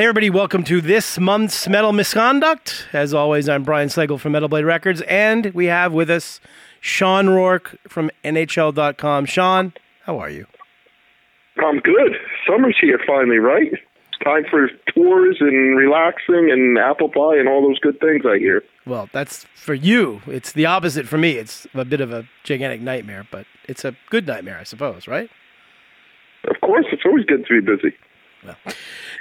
Hey, everybody, welcome to this month's Metal Misconduct. As always, I'm Brian Slagel from Metal Blade Records, and we have with us Shawn Roarke from NHL.com. Shawn, how are you? I'm good. Summer's here finally, right? Time for tours and relaxing and apple pie and all those good things I hear. Well, that's for you. It's the opposite for me. It's a bit of a gigantic nightmare, but it's a good nightmare, I suppose, right? Of course, it's always good to be busy. Well,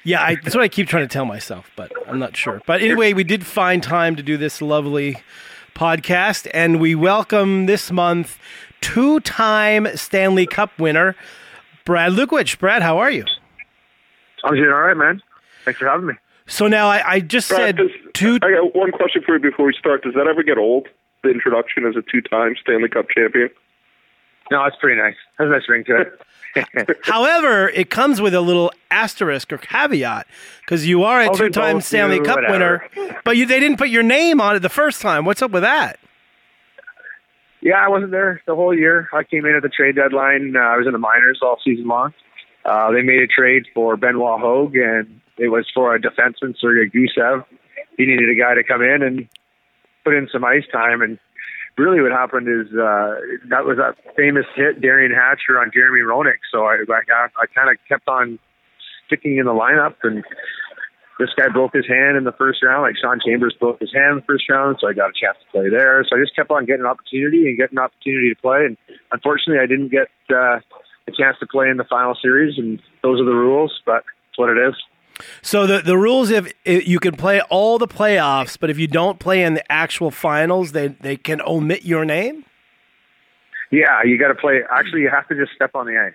yeah, I, that's what I keep trying to tell myself, but I'm not sure. But anyway, we did find time to do this lovely podcast, and we welcome this month two-time Stanley Cup winner Brad Lukowich. Brad, how are you? I'm doing all right, man. Thanks for having me. So now I, I just Brad, said does, two. I got one question for you before we start. Does that ever get old? The introduction as a two-time Stanley Cup champion. No, it's pretty nice. Has a nice ring to it. However, it comes with a little asterisk or caveat because you are a Oh, two-time Stanley Cup whatever. winner, but you, they didn't put your name on it the first time. What's up with that? yeah, I wasn't there the whole year. I came in at the trade deadline. Uh, I was in the minors all season long. Uh, they made a trade for Benoit Hogue, and it was for a defenseman, Sergei Gusev. He needed a guy to come in and put in some ice time. And really, what happened is uh, that was that famous hit, Derian Hatcher on Jeremy Roenick. So I, I, I kind of kept on sticking in the lineup, and this guy broke his hand in the first round, like Shawn Chambers broke his hand in the first round, so I got a chance to play there. So I just kept on getting an opportunity and getting an opportunity to play. And unfortunately, I didn't get uh, a chance to play in the final series, and those are the rules, but it's what it is. So the the rules if, you can play all the playoffs, but if you don't play in the actual finals, they they can omit your name. Yeah, you got to play. Actually, you have to just step on the ice.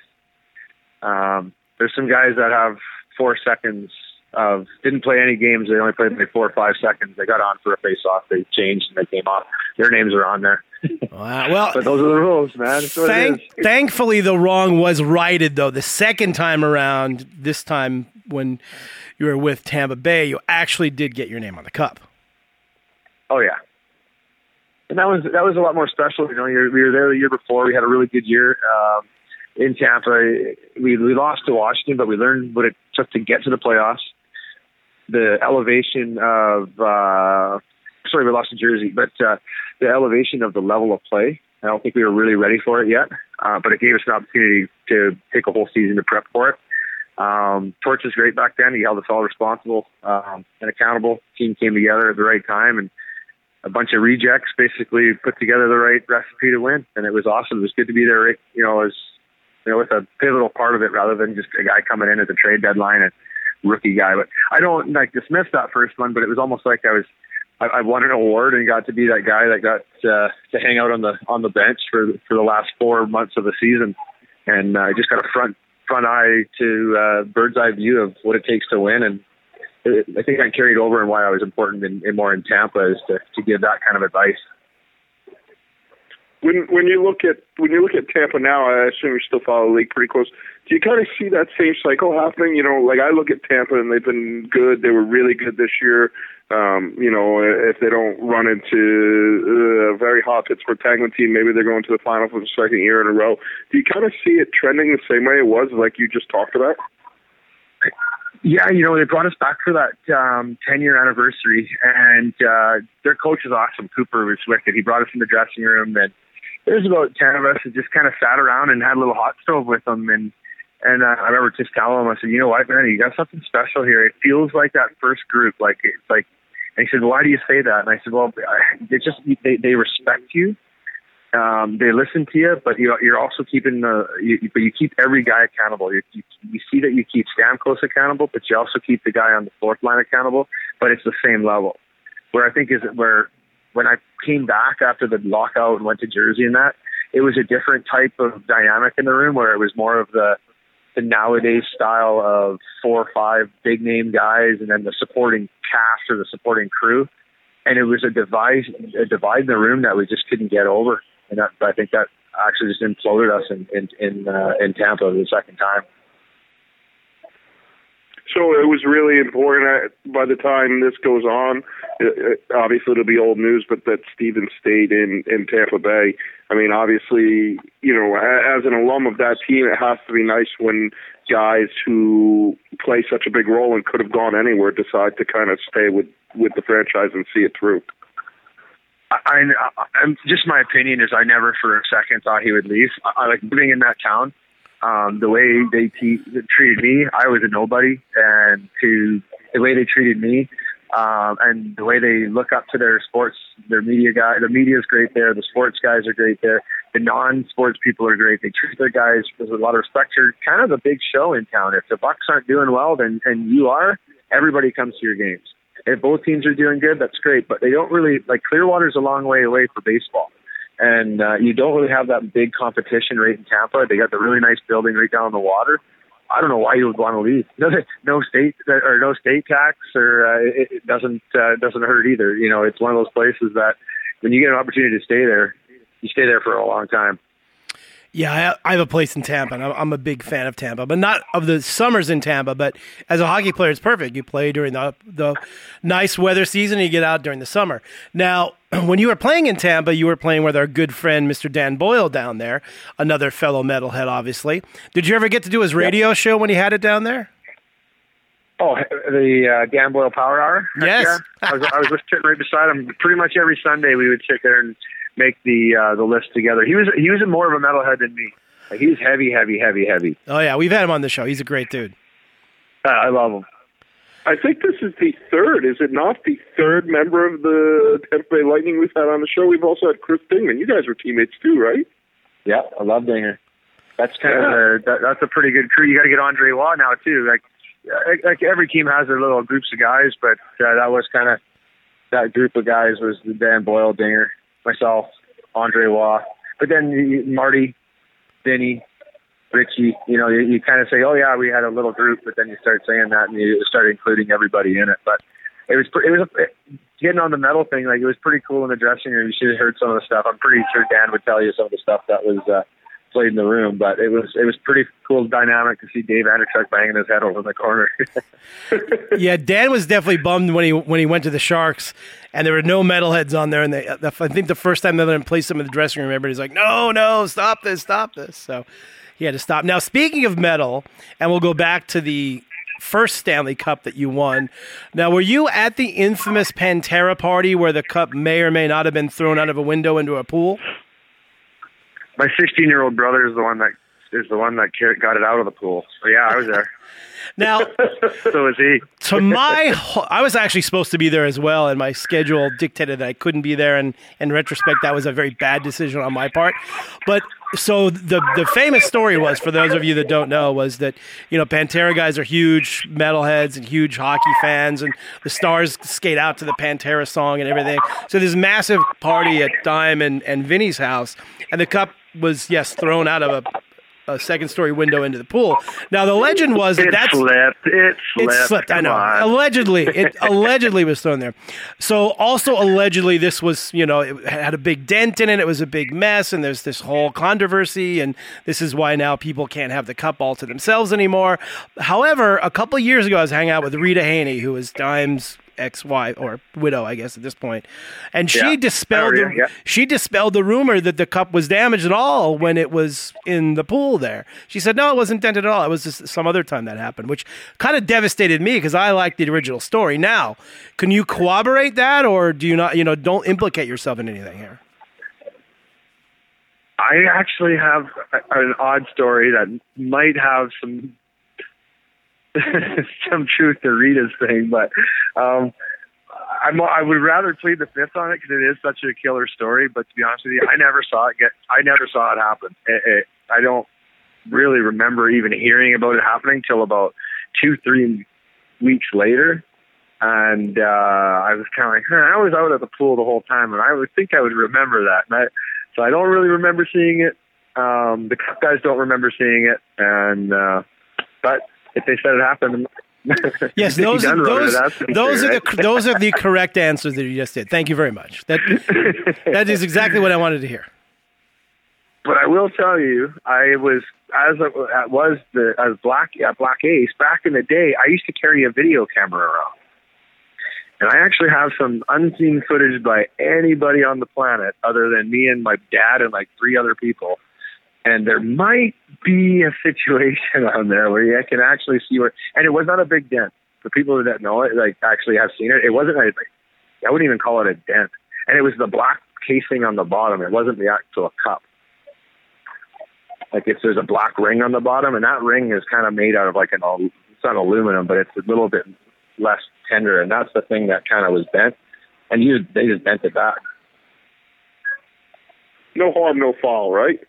Um, there's some guys that have four seconds of didn't play any games. They only played maybe four or five seconds. They got on for a face-off. They changed and they came off. Their names are on there. Wow. Well, But those are the rules, man. Thank, thankfully the wrong was righted though. The second time around, this time when you were with Tampa Bay, you actually did get your name on the cup. Oh yeah. And that was that was a lot more special. You know, you're, we were there the year before. We had a really good year um, in Tampa. We we lost to Washington, but we learned what it took to get to the playoffs. The elevation of uh, sorry, we lost to Jersey, but uh, the elevation of the level of play. I don't think we were really ready for it yet, uh, but it gave us an opportunity to take a whole season to prep for it. Um, Torts was great back then. He held us all responsible um, and accountable. Team came together at the right time, and a bunch of rejects basically put together the right recipe to win. And it was awesome. It was good to be there, you know, as you know, with a pivotal part of it rather than just a guy coming in at the trade deadline and rookie guy. But I don't like dismiss that first one, but it was almost like I was I, I won an award and got to be that guy that got uh, to hang out on the on the bench for for the last four months of the season, and I uh, just got a front front eye to uh, bird's eye view of what it takes to win. And it, I think I carried over and why I was important in, in more in Tampa is to to give that kind of advice. When when you look at when you look at Tampa now, I assume you still follow the league pretty close. Do you kind of see that same cycle happening? You know, like I look at Tampa and they've been good. They were really good this year. Um, you know, if they don't run into a very hot Pittsburgh Penguin team, maybe they're going to the final for the second year in a row. Do you kind of see it trending the same way it was, like you just talked about? Yeah, you know, they brought us back for that um, 10 year anniversary, and uh, their coach is awesome. Cooper was wicked. He brought us in the dressing room, and there's about 10 of us that just kind of sat around and had a little hot stove with them. And and uh, I remember just telling him, I said, you know what, man, you got something special here. It feels like that first group. Like, it's like, and he said, why do you say that? And I said, well, they just, they, they respect you. Um, they listen to you, but you, you're also keeping the, you, but you keep every guy accountable. You, you, you see that you keep Stamkos accountable, but you also keep the guy on the fourth line accountable, but it's the same level. Where I think is where, when I came back after the lockout and went to Jersey and that, it was a different type of dynamic in the room where it was more of the, the nowadays style of four or five big name guys and then the supporting cast or the supporting crew. And it was a divide, a divide in the room that we just couldn't get over. And that, I think that actually just imploded us in, in, in, uh, in Tampa the second time. So it was really important. Uh, by the time this goes on, it, obviously it'll be old news, but that Steven stayed in in Tampa Bay. I mean, obviously, you know, as an alum of that team, it has to be nice when guys who play such a big role and could have gone anywhere decide to kind of stay with with the franchise and see it through. I, I, I'm just my opinion is I never for a second thought he would leave. I, I like living in that town. Um, the way they te- treated me, I was a nobody, and to the way they treated me, um, and the way they look up to their sports, their media guy, the media is great there. The sports guys are great there. The non-sports people are great. They treat their guys with a lot of respect. You're kind of a big show in town. If the Bucks aren't doing well, then and you are, everybody comes to your games. If both teams are doing good, that's great. But they don't really like Clearwater's a long way away for baseball, and uh, you don't really have that big competition right in Tampa. They got the really nice building right down on the water. I don't know why you would want to leave. No, no state or no state tax, or uh, it, it doesn't uh, doesn't hurt either. You know, it's one of those places that when you get an opportunity to stay there, you stay there for a long time. Yeah, I, have a place in Tampa, and I'm a big fan of Tampa, but not of the summers in Tampa. But as a hockey player, it's perfect. You play during the the nice weather season, and you get out during the summer. Now, when you were playing in Tampa, you were playing with our good friend Mr. Dan Boyle down there, another fellow metalhead, obviously. Did you ever get to do his radio yep. show when he had it down there? Oh, the uh, Dan Boyle Power Hour. Yes, yeah. I was I was sitting right beside him. Pretty much every Sunday, we would sit there and make the uh, the list together. He was he was more of a metalhead than me. Like, he's heavy, heavy, heavy, heavy. Oh yeah, we've had him on the show. He's a great dude. Uh, I love him. I think this is the third, is it not? The third member of the Tampa Bay Lightning we've had on the show. We've also had Chris Dingman. You guys were teammates too, right? Yeah, I love Dinger. That's kind yeah. of a, that, that's a pretty good crew. You got to get Andre Roy now too. Like like every team has their little groups of guys, but uh, that was kind of that group of guys was the Dan Boyle, Dinger, myself, Andre Roy. But then Marty, Vinny, Richie, you know, you, you kind of say, oh yeah, we had a little group, but then you start saying that and you start including everybody in it. But it was it was a, getting on the metal thing. Like it was pretty cool in the dressing room. You should have heard some of the stuff. I'm pretty sure Dan would tell you some of the stuff that was uh, played in the room. But it was it was pretty cool dynamic to see Dave Andreychuk banging his head over in the corner. yeah, Dan was definitely bummed when he when he went to the Sharks, and there were no metalheads on there. And they, I think the first time they let him play some in the dressing room, everybody's like, "No, no, stop this, stop this." So he had to stop. Now, speaking of metal, and we'll go back to the first Stanley Cup that you won. Now, were you at the infamous Pantera party where the cup may or may not have been thrown out of a window into a pool? My 16 year old brother is the one that is the one that got it out of the pool. So yeah, I was there. Now, so was he. to my, I was actually supposed to be there as well, and my schedule dictated that I couldn't be there. And in retrospect, that was a very bad decision on my part. But so the the famous story was, for those of you that don't know, was that you know Pantera guys are huge metalheads and huge hockey fans, and the Stars skate out to the Pantera song and everything. So there's massive party at Dime and and Vinny's house, and the cup was yes thrown out of a a second story window into the pool. Now the legend was that it that's slipped. It slipped. It slipped. I know. On. Allegedly, it allegedly was thrown there. So also allegedly, this was you know it had a big dent in it. It was a big mess, and there's this whole controversy, and this is why now people can't have the cup all to themselves anymore. However, a couple years ago, I was hanging out with Rita Haney, who was Dime's ex-wife or widow, I guess at this point, and she Yeah. dispelled Oh, the, yeah, yeah. she dispelled the rumor that the cup was damaged at all when it was in the pool there. She said no, it wasn't dented at all. It was just some other time that happened, which kind of devastated me because I liked the original story. Now, can you corroborate that, or do you not? You know, don't implicate yourself in anything here. I actually have an odd story that might have some some truth to Rita's thing, but um, I'm, I would rather plead the fifth on it because it is such a killer story. But to be honest with you, I never saw it get. I never saw it happen. It, it, I don't really remember even hearing about it happening till about two, three weeks later. And uh, I was kind of like, huh, I was out at the pool the whole time, and I would think I would remember that. And I, so I don't really remember seeing it. Um, the Cup guys don't remember seeing it, and uh, but if they said it happened, Yes, those are, Dunn wrote it, those, those are right? the those are the correct answers that you just did. Thank you very much. That that is exactly what I wanted to hear. But I will tell you, I was as was the as Black uh, Black Ace back in the day, I used to carry a video camera around, and I actually have some unseen footage by anybody on the planet other than me and my dad and like three other people. And there might be a situation on there where I can actually see where, and it was not a big dent. For people that know it, like actually have seen it, it wasn't. A, I wouldn't even call it a dent, and it was the black casing on the bottom. It wasn't the actual cup. Like if there's a black ring on the bottom, and that ring is kind of made out of like an it's not aluminum, but it's a little bit less tender, and that's the thing that kind of was bent, and you they just bent it back. No harm, no foul, right?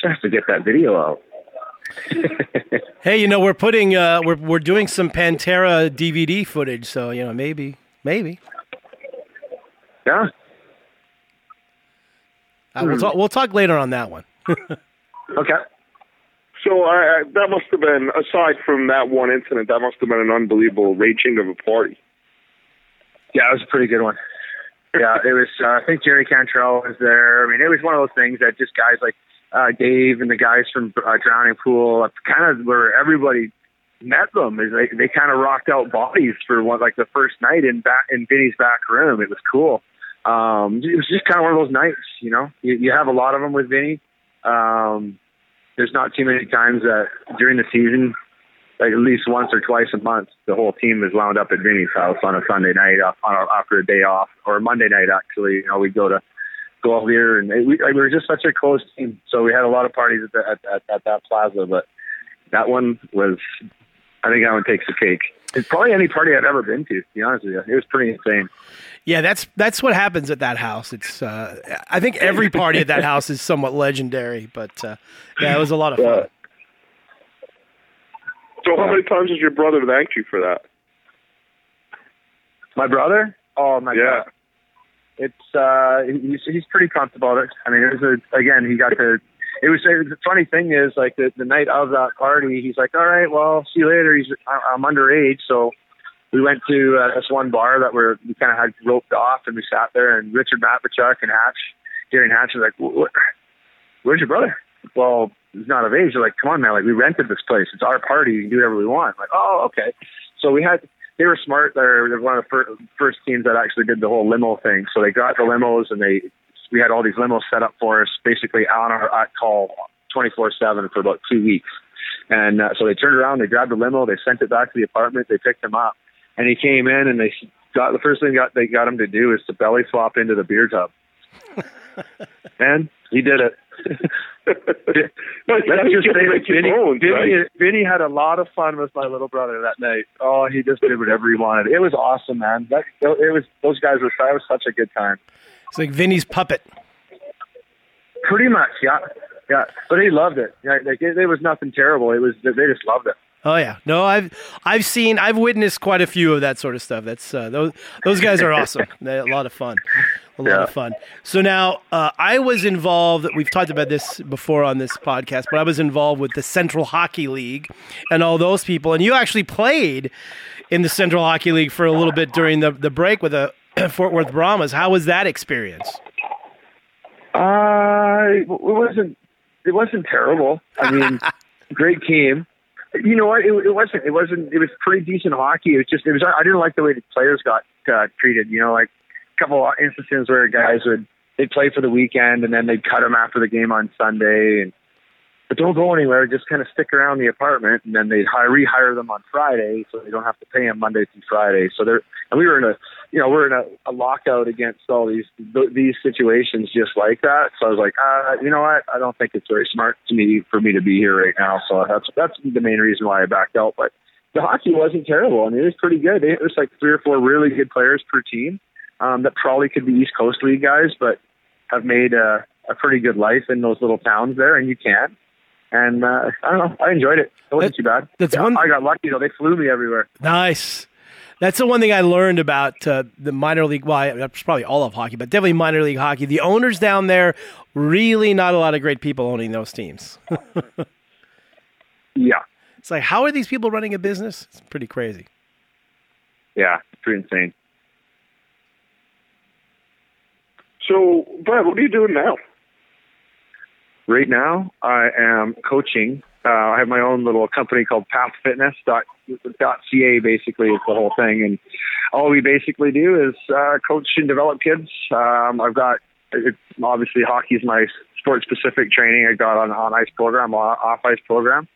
Just have to get that video out. hey, you know we're putting uh, we're we're doing some Pantera DVD footage, so you know maybe maybe. Yeah. Uh, we'll talk. We'll talk later on that one. okay. So uh, that must have been, aside from that one incident, that must have been an unbelievable raging of a party. Yeah, it was a pretty good one. Yeah, it was. Uh, I think Jerry Cantrell was there. I mean, it was one of those things that just guys like uh, Dave and the guys from uh, Drowning Pool, kind of where everybody met them. Is they they kind of rocked out bodies for one like the first night in back in Vinny's back room. It was cool. Um, it was just kind of one of those nights, you know. You, you have a lot of them with Vinny. Um, there's not too many times that during the season, like at least once or twice a month, the whole team is wound up at Vinny's house on a Sunday night off, on a, after a day off, or a Monday night actually. You know, we go to go out here, and we, we were just such a close team. So we had a lot of parties at, the, at, at, at that plaza, but that one was, I think that one takes the cake. It's probably any party I've ever been to. To be honest with you, it was pretty insane. Yeah, that's that's what happens at that house. It's uh, I think every party at that house is somewhat legendary, but uh, yeah, it was a lot of fun. Yeah. So, how many times has your brother thanked you for that? My brother? Oh my yeah. god! It's uh he's he's pretty it. I mean, it was a, again he got to. It was, the funny thing is like the, the night of that party, he's like, all right, well, see you later. He's I'm underage, so we went to uh, this one bar that we're we kind of had roped off, and we sat there, and Richard Matvichuk and Hatch, and Hatch was like, where's your brother? Well, he's not of age. They're like, come on, man, like we rented this place. It's our party. You can do whatever we want. I'm like, oh, okay. So we had they were smart. They're, they're one of the first, first teams that actually did the whole limo thing. So they got the limos and they we had all these limos set up for us, basically on our at call 24 seven for about two weeks. And uh, so they turned around, they grabbed the limo, they sent it back to the apartment, they picked him up, and he came in and they got the first thing got they got him to do is to belly flop into the beer tub. and he did it. Let's just say that Vinny, bones, Vinny, right? Vinny had a lot of fun with my little brother that night. Oh, he just did whatever he wanted. It was awesome, man. That it was those guys were that was such a good time. It's like Vinny's puppet. Pretty much, yeah, yeah. But he loved it. Yeah, like it, it was nothing terrible. It was they just loved it. Oh yeah, no, I've I've seen I've witnessed quite a few of that sort of stuff. That's uh, those those guys are awesome. They're a lot of fun, a lot yeah. of fun. So now uh, I was involved. We've talked about this before on this podcast, but I was involved with the Central Hockey League and all those people. And you actually played in the Central Hockey League for a little bit during the the break with the Fort Worth Brahmas. How was that experience? Uh, it wasn't it wasn't terrible. I mean, great team you know what? It, it wasn't. It wasn't. It was pretty decent hockey. It was just. It was. I didn't like the way the players got uh, treated. You know, like a couple of instances where guys would they'd play for the weekend and then they'd cut them after the game on Sunday and but don't go anywhere. Just kind of stick around the apartment, and then they hire, rehire them on Friday, so they don't have to pay them Monday through Friday. So they're and we were in a you know we're in a, a lockout against all these these situations just like that. So I was like, uh, you know what? I don't think it's very smart to me for me to be here right now. So that's that's the main reason why I backed out. But the hockey wasn't terrible. I mean, it was pretty good. It was like three or four really good players per team um, that probably could be East Coast League guys, but have made a, a pretty good life in those little towns there, and you can and uh, I don't know. I enjoyed it. It wasn't that, too bad. That's yeah, one. I got lucky though. They flew me everywhere. Nice. That's the one thing I learned about uh, the minor league. Well, that's probably all of hockey, but definitely minor league hockey. The owners down there, really not a lot of great people owning those teams. yeah. It's like, how are these people running a business? It's pretty crazy. Yeah, it's pretty insane. So, Brad, what are you doing now? Right now, I am coaching. Uh, I have my own little company called Path Fitness dot, dot ca. Basically, it's the whole thing, and all we basically do is uh, coach and develop kids. Um, I've got obviously hockey is my sport specific training. I got on on ice program, off ice program.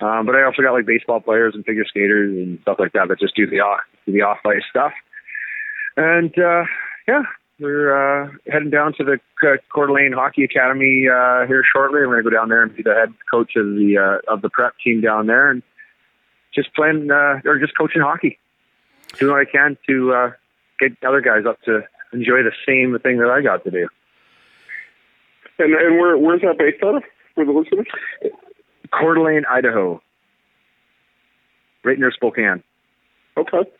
Um, but I also got like baseball players and figure skaters and stuff like that that just do the off the off ice stuff. And uh, yeah, we're uh, heading down to the Coeur d'Alene Hockey Academy uh, here shortly. I'm going to go down there and be the head coach of the uh, of the prep team down there, and just playing uh, or just coaching hockey, doing what I can to uh, get other guys up to enjoy the same thing that I got to do. And and where where's that based out of for the listeners? Coeur d'Alene, Idaho, right near Spokane. Okay.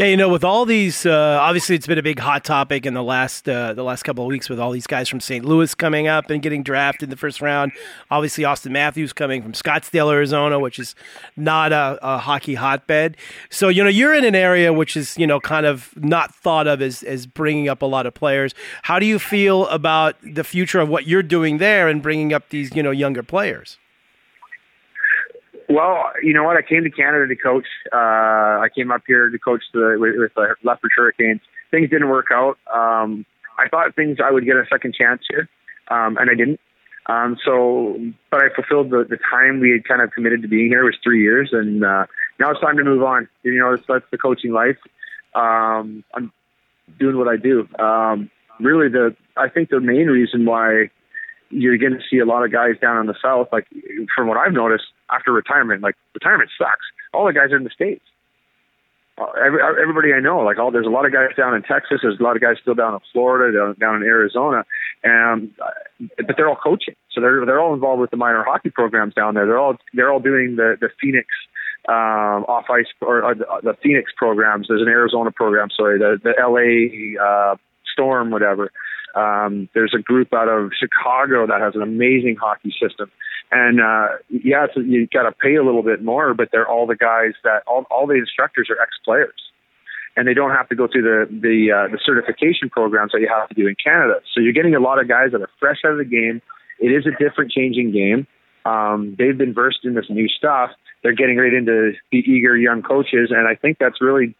Yeah, you know, with all these, uh, obviously, it's been a big hot topic in the last uh, the last couple of weeks with all these guys from St. Louis coming up and getting drafted in the first round. Obviously, Auston Matthews coming from Scottsdale, Arizona, which is not a, a, hockey hotbed. So, you know, you're in an area which is, you know, kind of not thought of as as bringing up a lot of players. How do you feel about the future of what you're doing there and bringing up these, you know, younger players? Well, you know what? I came to Canada to coach. Uh, I came up here to coach the with, with the Lethbridge Hurricanes. Things didn't work out. Um, I thought things I would get a second chance here, um, and I didn't. Um, so, but I fulfilled the, the time we had kind of committed to being here. Was three years, and uh, now it's time to move on. You know, that's, that's the coaching life. Um, I'm doing what I do. Um, really, the I think the main reason why you're going to see a lot of guys down in the south, like from what I've noticed after retirement, like retirement sucks. All the guys are in the states. Uh, every, everybody I know, like all, there's a lot of guys down in Texas. There's a lot of guys still down in Florida, down, down in Arizona, and uh, but they're all coaching. So they're they're all involved with the minor hockey programs down there. They're all they're all doing the the Phoenix um, off ice or, or the, the Phoenix programs. There's an Arizona program, sorry, the the LA uh, Storm, whatever. Um, there's a group out of Chicago that has an amazing hockey system. And uh, yeah, so you got to pay a little bit more, but they're all the guys that all, all the instructors are ex players, and they don't have to go through the the uh, the certification programs that you have to do in Canada. So you're getting a lot of guys that are fresh out of the game. It is a different changing game. Um, they've been versed in this new stuff. They're getting right into the eager young coaches, and I think that's really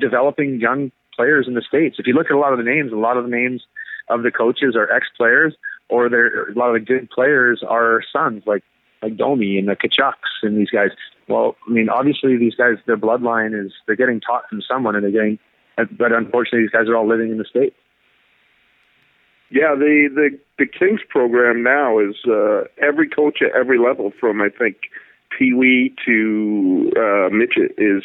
developing young players in the states. If you look at a lot of the names, a lot of the names of the coaches are ex players, or they're a lot of the good players are sons, like like Domi and the Tkachuks and these guys. Well, I mean, obviously these guys, their bloodline is they're getting taught from someone, and they're getting. But unfortunately, these guys are all living in the states. Yeah, the the the Kings program now is uh, every coach at every level, from I think Pee Wee to uh, Midget, is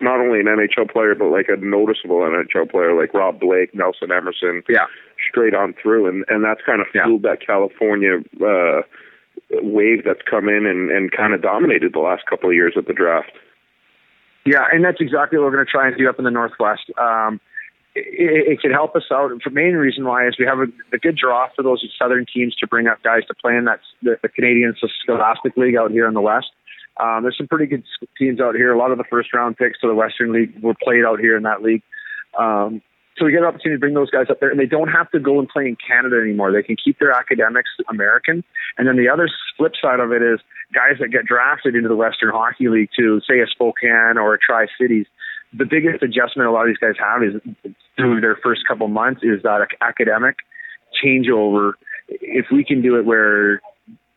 not only an NHL player, but like a noticeable NHL player, like Rob Blake, Nelson Emerson, yeah, straight on through, and and that's kind of fueled yeah. that California uh, wave that's come in and and kind of dominated the last couple of years of the draft. Yeah, and that's exactly what we're going to try and do up in the Northwest. Um, it, it could help us out. The main reason why is we have a, a good draw for those southern teams to bring up guys to play in that the, the Canadian Scholastic League out here in the West. Um, there's some pretty good teams out here. A lot of the first round picks to the Western League were played out here in that league. Um, so we get an opportunity to bring those guys up there, and they don't have to go and play in Canada anymore. They can keep their academics American. And then the other flip side of it is guys that get drafted into the Western Hockey League to, say, a Spokane or a Tri Cities. The biggest adjustment a lot of these guys have is through their first couple months is that academic changeover. If we can do it where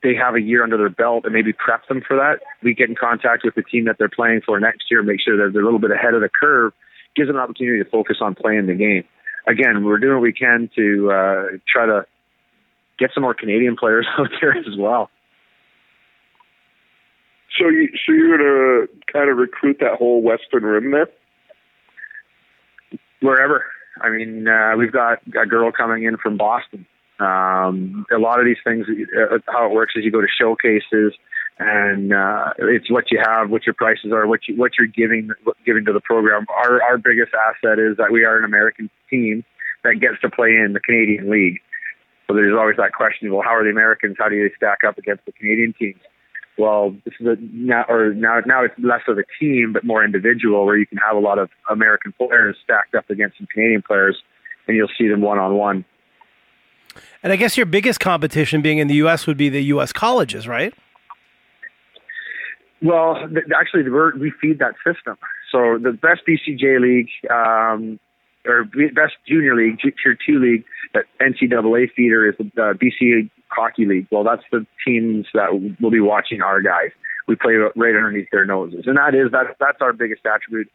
they have a year under their belt and maybe prep them for that. We get in contact with the team that they're playing for next year, make sure that they're a little bit ahead of the curve, gives them an opportunity to focus on playing the game. Again, we're doing what we can to uh, try to get some more Canadian players out there as well. So you so you're gonna kind of recruit that whole Western Rim there? Wherever. I mean, uh, we've got a girl coming in from Boston um, a lot of these things, uh, how it works is you go to showcases, and uh, it's what you have, what your prices are, what you what you're giving giving to the program. Our our biggest asset is that we are an American team that gets to play in the Canadian League. So there's always that question: Well, how are the Americans? How do they stack up against the Canadian teams? Well, this is a now or now now it's less of a team but more individual, where you can have a lot of American players stacked up against some Canadian players, and you'll see them one on one And I guess your biggest competition being in the U.S. would be the U.S. colleges, right? Well, th- actually, we're, we feed that system. So the best BCJ league, um, or best junior league, tier two league, that NCAA feeder is the uh, BC Hockey League. Well, that's the teams that will be watching our guys. We play right underneath their noses, and that is that that's our biggest attribute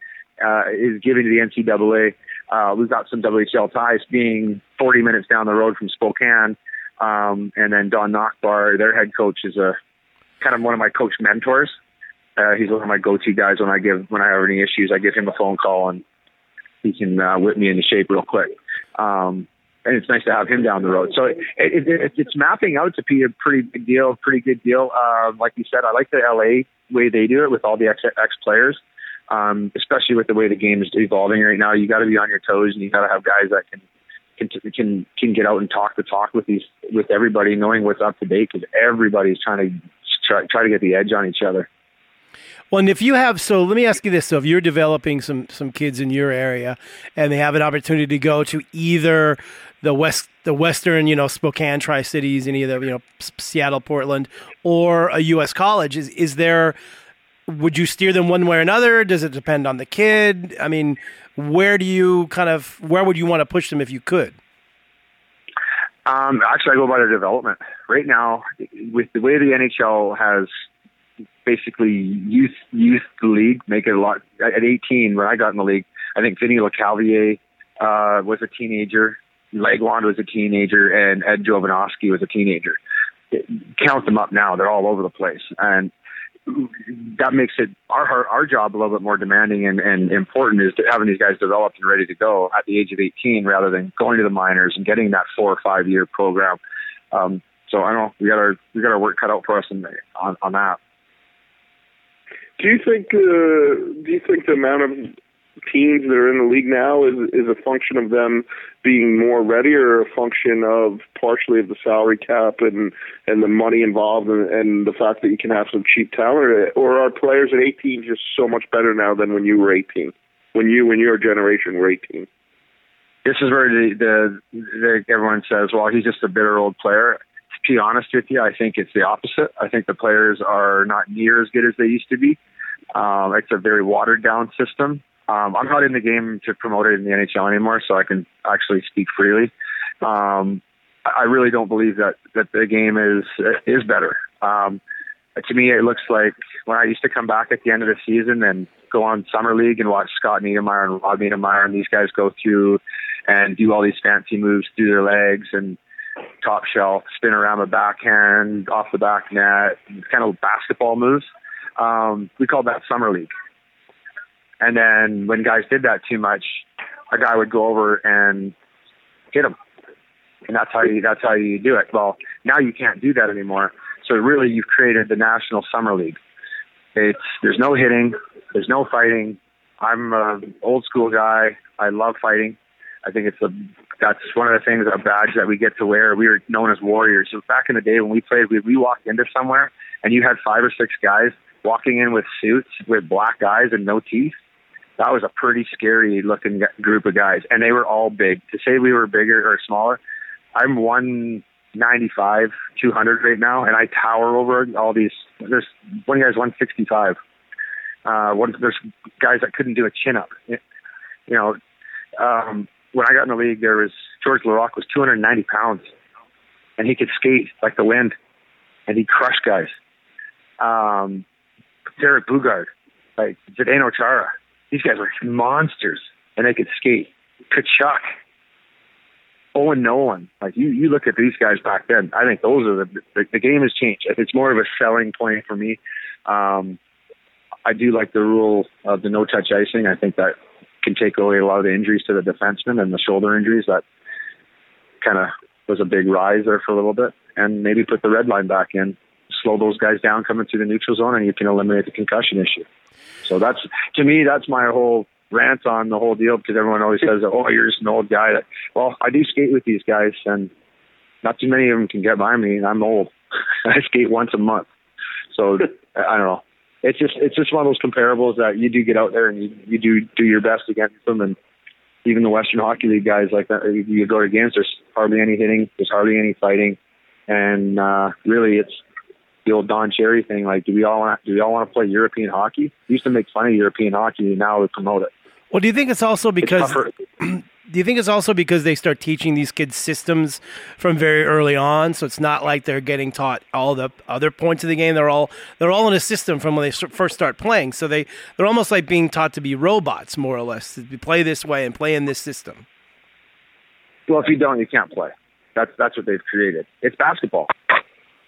uh, is giving to the NCAA. Uh, we've got some WHL ties, being 40 minutes down the road from Spokane, um, and then Don Nachbaur, their head coach, is a kind of one of my coach mentors. Uh, he's one of my go-to guys when I give when I have any issues. I give him a phone call and he can uh, whip me into shape real quick. Um, and it's nice to have him down the road. So it, it, it, it's mapping out to be a pretty big deal, pretty good deal. Uh, like you said, I like the LA way they do it with all the ex, ex players, um, especially with the way the game is evolving right now. You got to be on your toes, and you got to have guys that can can can can get out and talk the talk with these with everybody, knowing what's up to date because everybody's trying to try, try to get the edge on each other. Well, and if you have, so let me ask you this: so if you're developing some some kids in your area, and they have an opportunity to go to either the west, the western, you know, Spokane, Tri Cities, any of the, you know, Seattle, Portland, or a U.S. college, is is there? Would you steer them one way or another? Does it depend on the kid? I mean, where do you kind of where would you want to push them if you could? Um, actually, I go by their development. Right now, with the way the NHL has basically youth youth the league, make it a lot. At 18, when I got in the league, I think Vinny Lecavalier uh, was a teenager. Legwand was a teenager, and Ed Jovanovski was a teenager. Count them up now; they're all over the place, and that makes it our our job a little bit more demanding and, and important is to having these guys developed and ready to go at the age of 18 rather than going to the minors and getting that four or five year program. Um, so I don't we got our we got our work cut out for us in, on on that. Do you think uh, do you think the amount of teams that are in the league now is is a function of them being more ready, or a function of partially of the salary cap and and the money involved, and, and the fact that you can have some cheap talent, or are players at 18 just so much better now than when you were 18, when you when your generation were 18? This is where the, the, the everyone says, "Well, he's just a bitter old player." Be honest with you, I think it's the opposite. I think the players are not near as good as they used to be. Um, it's a very watered down system. Um, I'm not in the game to promote it in the NHL anymore, so I can actually speak freely. Um, I really don't believe that that the game is is better. Um, to me, it looks like when I used to come back at the end of the season and go on summer league and watch Scott Niedermayer and Rob Niedermayer and these guys go through and do all these fancy moves through their legs and top shelf, spin around the backhand, off the back net, kind of basketball moves. Um, we called that summer league. And then when guys did that too much, a guy would go over and hit them. And that's how you that's how you do it. Well, now you can't do that anymore. So really you've created the National Summer League. It's there's no hitting, there's no fighting. I'm an old school guy. I love fighting. I think it's a that's one of the things, a badge that we get to wear. We were known as warriors. So back in the day when we played, we, we walked into somewhere and you had five or six guys walking in with suits with black eyes and no teeth. That was a pretty scary looking group of guys, and they were all big. To say we were bigger or smaller, I'm 195, 200 right now, and I tower over all these. There's one guy's 165. Uh, one there's guys that couldn't do a chin up. You know, um, when I got in the league, there was Georges Laraque was 290 pounds, and he could skate like the wind, and he crushed guys. Um, Derek Boogaard, like Zdeno Chara, these guys were monsters, and they could skate. Tkachuk, Owen Nolan, like you, you look at these guys back then. I think those are the the, the game has changed. It's more of a selling point for me. Um, I do like the rule of the no touch icing. I think that can take away a lot of the injuries to the defensemen and the shoulder injuries that kind of was a big rise there for a little bit, and maybe put the red line back in, slow those guys down coming through the neutral zone, and you can eliminate the concussion issue. So that's to me, that's my whole rant on the whole deal because everyone always says, "Oh, you're just an old guy." That, Well, I do skate with these guys, and not too many of them can get by me. I'm old. I skate once a month, so I don't know it's just it's just one of those comparables that you do get out there and you, you do do your best against them and even the Western Hockey League guys like that you go against, there's hardly any hitting, there's hardly any fighting, and uh, really it's the old Don Cherry thing. Like, do we all want do we all want to play European hockey? We used to make fun of European hockey, and now we promote it. Well, do you think it's also because It's do you think it's also because they start teaching these kids systems from very early on so it's not like they're getting taught all the other points of the game they're all they're all in a system from when they first start playing so they they're almost like being taught to be robots more or less to play this way and play in this system Well, if you don't, you can't play. That's that's what they've created. It's basketball.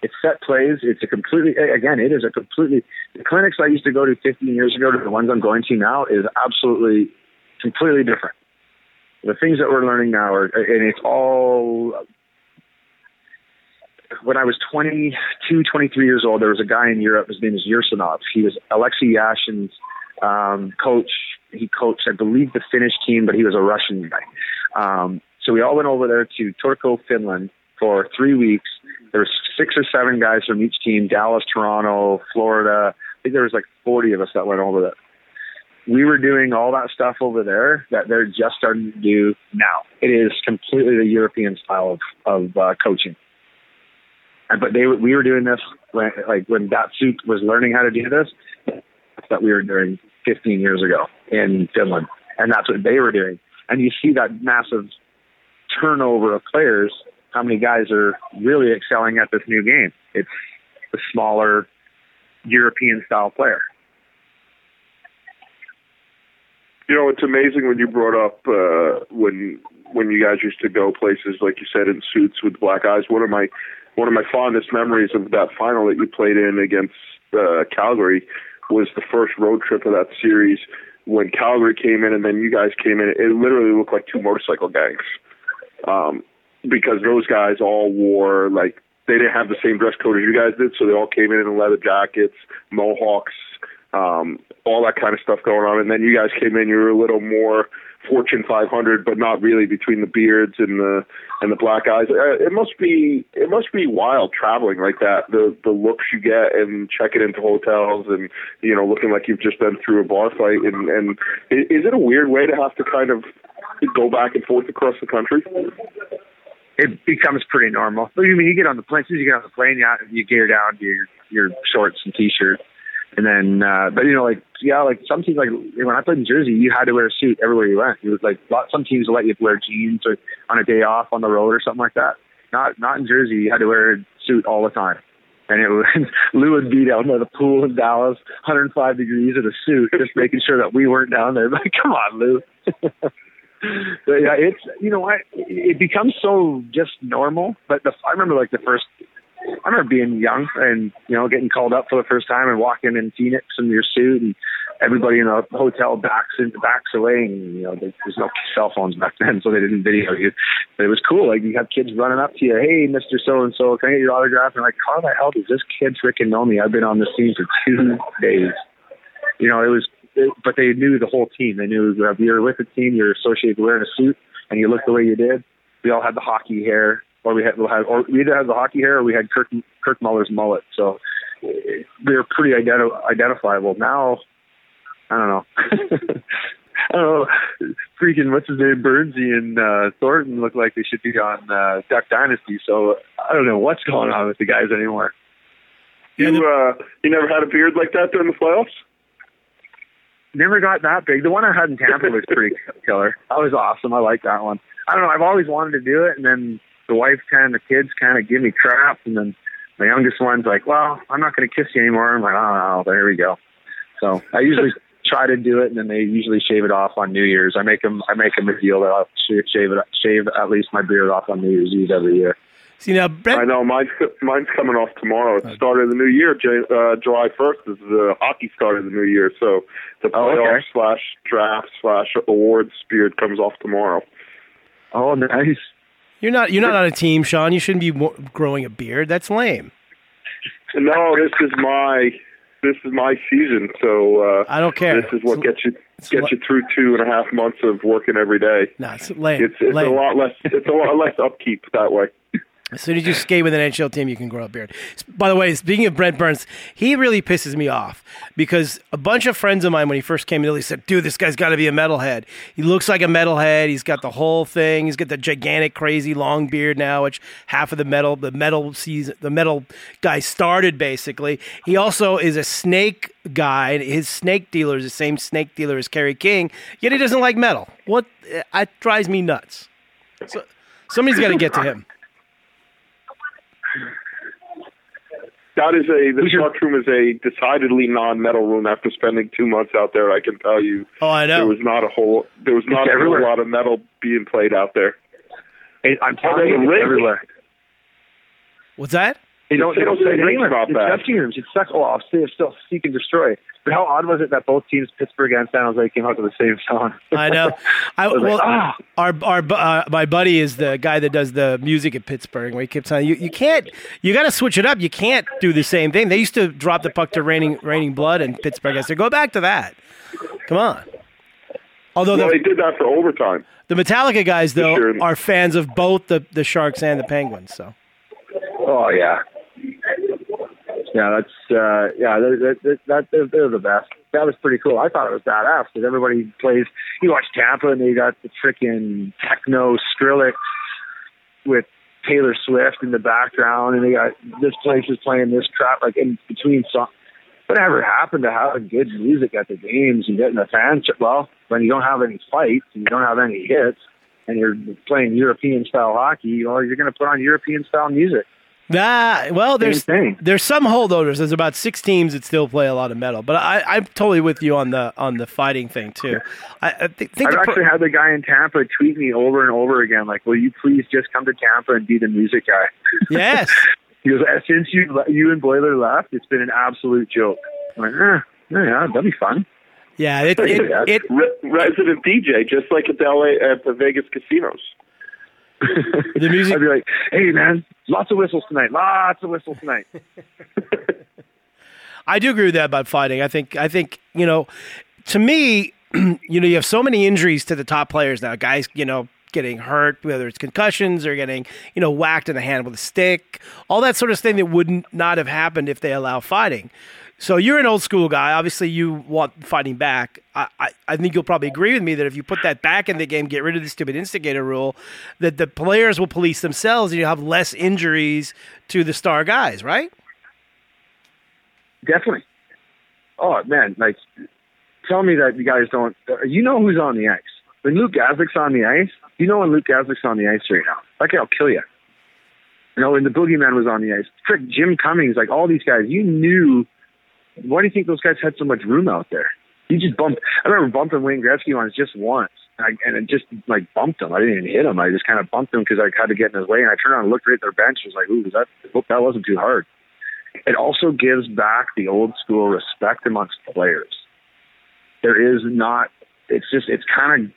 It's set plays. It's a completely again. It is a completely the clinics I used to go to 15 years ago to the ones I'm going to now is absolutely completely different. The things that we're learning now are, and it's all. When I was 22, 23 years old, there was a guy in Europe. His name is Yursanov. He was Alexei Yashin's um, coach. He coached, I believe, the Finnish team, but he was a Russian guy. Um, so we all went over there to Turku, Finland for three weeks. There was six or seven guys from each team, Dallas, Toronto, Florida. I think there was like 40 of us that went over there. We were doing all that stuff over there that they're just starting to do now. It is completely the European style of, of uh, coaching. And, but they we were doing this when, like when Datsyuk was learning how to do this, that we were doing 15 years ago in Finland, and that's what they were doing. And you see that massive turnover of players. How many guys are really excelling at this new game? It's the smaller European style player. You know, it's amazing when you brought up uh, when when you guys used to go places like you said in suits with black eyes. One of my one of my fondest memories of that final that you played in against uh, Calgary was the first road trip of that series when Calgary came in and then you guys came in. It literally looked like two motorcycle gangs um, because those guys all wore like they didn't have the same dress code as you guys did, so they all came in in leather jackets, mohawks, um, all that kind of stuff going on. And then you guys came in, you were a little more Fortune 500, but not really between the beards and the and the black eyes. Uh, it must be it must be wild traveling like that. The the looks you get and checking into hotels and you know looking like you've just been through a bar fight. And and is it a weird way to have to kind of go back and forth across the country? It becomes pretty normal. You mean you get on the plane? As soon as you get on the plane, you, you gear down your your shorts and t-shirt, and then. uh But you know, like yeah, like some teams, like when I played in Jersey, you had to wear a suit everywhere you went. You was like some teams will let you wear jeans or on a day off on the road or something like that. Not not in Jersey. You had to wear a suit all the time. And it was Lou would be down by the pool in Dallas, 105 degrees in a suit, just making sure that we weren't down there. Like, come on, Lou. but yeah, it's you know what it becomes so just normal. But the I remember like the first, I remember being young and you know getting called up for the first time and walking in Phoenix in your suit and everybody in the hotel backs in backs away and you know there- there's no cell phones back then so they didn't video you. But it was cool. Like you have kids running up to you, hey Mister So and So, can I get your autograph? And like, how the hell does this kid freaking know me? I've been on the team for two days. You know, it was it, but they knew the whole team. They knew if you were with the team, you're associated with wearing a suit, and you look the way you did. We all had the hockey hair, or we had, we had or we either had the hockey hair, or we had Kirk Kirk Muller's mullet. So they're pretty identi- identifiable. Now, I don't know. I don't know. Freaking what's his name, Burnsy and uh, Thornton look like they should be on uh, Duck Dynasty. So I don't know what's going on with the guys anymore. You uh, you never had a beard like that during the playoffs? never got that big. The one I had in Tampa was pretty killer. That was awesome. I like that one. I don't know. I've always wanted to do it, and then the wife kind of the kids kind of give me crap, and then my youngest one's like, "Well, I'm not going to kiss you anymore." I'm like, "Oh, there we go." So I usually try to do it, and then they usually shave it off on New Year's. I make them. I make them a deal that I'll shave it, shave at least my beard off on New Year's Eve every year. see now I know mine's mine's coming off tomorrow. It's the start of the new year. J- uh, July first is the hockey start of the new year. So the Oh, okay. playoff slash draft slash awards beard comes off tomorrow. Oh, nice. You're not you're not on a team Shawn you shouldn't be growing a beard that's lame No, this is my this is my season. So uh, I don't care this is what It's- gets you gets you through two and a half months of working every day. no, it's lame It's it's lame. a lot less it's a lot less upkeep that way. As soon as you skate with an NHL team, you can grow a beard. By the way, speaking of Brent Burns, he really pisses me off because a bunch of friends of mine, when he first came in, they said, "Dude, this guy's got to be a metalhead. He looks like a metalhead. He's got the whole thing. He's got the gigantic, crazy long beard now, which half of the metal, the metal season, the metal guy started basically. He also is a snake guy. His snake dealer is the same snake dealer as Kerry King. Yet he doesn't like metal. What? Eh, it drives me nuts. So, somebody's got to get to him." That is a the Shark room is a decidedly non-metal room. After spending two months out there, I can tell you. Oh, I know. There was not a whole there was not It's a whole lot of metal being played out there. Hey, I'm telling you, everywhere. What's that? They don't. They They don't don't say say anything anything about it's that. dressing rooms. It sucks. Oh, I'll say it's still seek and destroy. But how odd was it that both teams, Pittsburgh and San Jose, came out to the same song? I know. I, was like, well, ah. our our uh, my buddy is the guy that does the music at Pittsburgh. Where he keeps telling you, you can't, you got to switch it up. You can't do the same thing. They used to drop the puck to raining raining blood in Pittsburgh. I said, go back to that. Come on. Although Well, they did that for overtime. the Metallica guys though Sure. are fans of both the the Sharks and the Penguins. So Oh yeah, yeah. That's uh, yeah. That, that, that, they're, they're the best. That was pretty cool. I thought it was badass because everybody plays. You watch Tampa and they got the freaking techno Skrillex with Taylor Swift in the background, and they got this place is playing this crap like in between songs. Whatever happened to having good music at the games and getting the fans? Well, when you don't have any fights and you don't have any hits, and you're playing European style hockey, well, you're going to put on European style music. That well, there's there's some holdovers. There's about six teams that still play a lot of metal, but I, I'm totally with you on the on the fighting thing too. I, I thi- think I've the pro- actually had the guy in Tampa tweet me over and over again, like, "Will you please just come to Tampa and be the music guy?" yes. He goes, "Uh, "Since you you and Boiler left, it's been an absolute joke." I'm like, eh, yeah, that'd be fun. Yeah, it it, it Re- resident DJ, just like at the LA at the Vegas casinos. The music- I'd be like, "Hey, man, lots of whistles tonight. Lots of whistles tonight." I do agree with that about fighting. I think I think you know, to me, you know, you have so many injuries to the top players now. Guys, you know, getting hurt, whether it's concussions or getting you know whacked in the hand with a stick, all that sort of thing that wouldn't not have happened if they allow fighting. So you're an old school guy. Obviously, you want fighting back. I, I, I think you'll probably agree with me that if you put that back in the game, get rid of the stupid instigator rule, that the players will police themselves and you have less injuries to the star guys, right? Definitely. Oh man, like, tell me that you guys don't. You know who's on the ice. When Luke Gazdic's on the ice, you know when Luke Gazdic's on the ice right now. That guy'll kill you. You know, when the boogeyman was on the ice, frick, Jim Cummins, like all these guys, you knew. Why do you think those guys had so much room out there? You just bumped. I remember bumping Wayne Gretzky once just once, and, I, and it just like bumped him. I didn't even hit him. I just kind of bumped him because I had to get in his way. And I turned around and looked right at their bench. Was like, ooh, that hope that wasn't too hard. It also gives back the old school respect amongst players. There is not. It's just. It's kind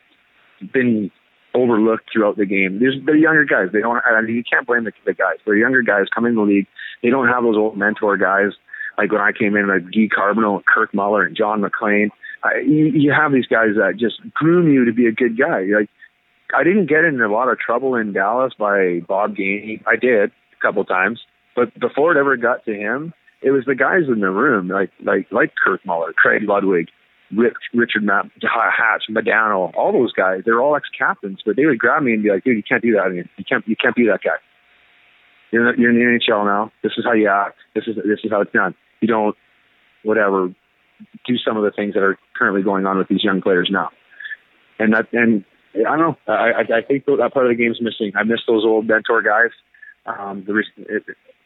of been overlooked throughout the game. There's the younger guys. They don't. I mean, you can't blame the, the guys. They're younger guys coming in the league. They don't have those old mentor guys like when I came in, like Guy Carbonneau and Kirk Muller and John McLean. I, you, you have these guys that just groom you to be a good guy. Like I didn't get in a lot of trouble in Dallas by Bob Gainey. I did a couple times, but before it ever got to him, it was the guys in the room, like like like Kirk Muller, Craig Ludwig, Rich, Richard Matt, Hatch, Modano, all those guys. They're all ex-captains, but they would grab me and be like, "Dude, you can't do that. You can't you can't be that guy. You're in, you're in the NHL now. This is how you act. This is this is how it's done. You don't whatever do some of the things that are currently going on with these young players now." And that and I don't know. I I, think that part of the game's missing. I miss those old mentor guys. Um, the re- it,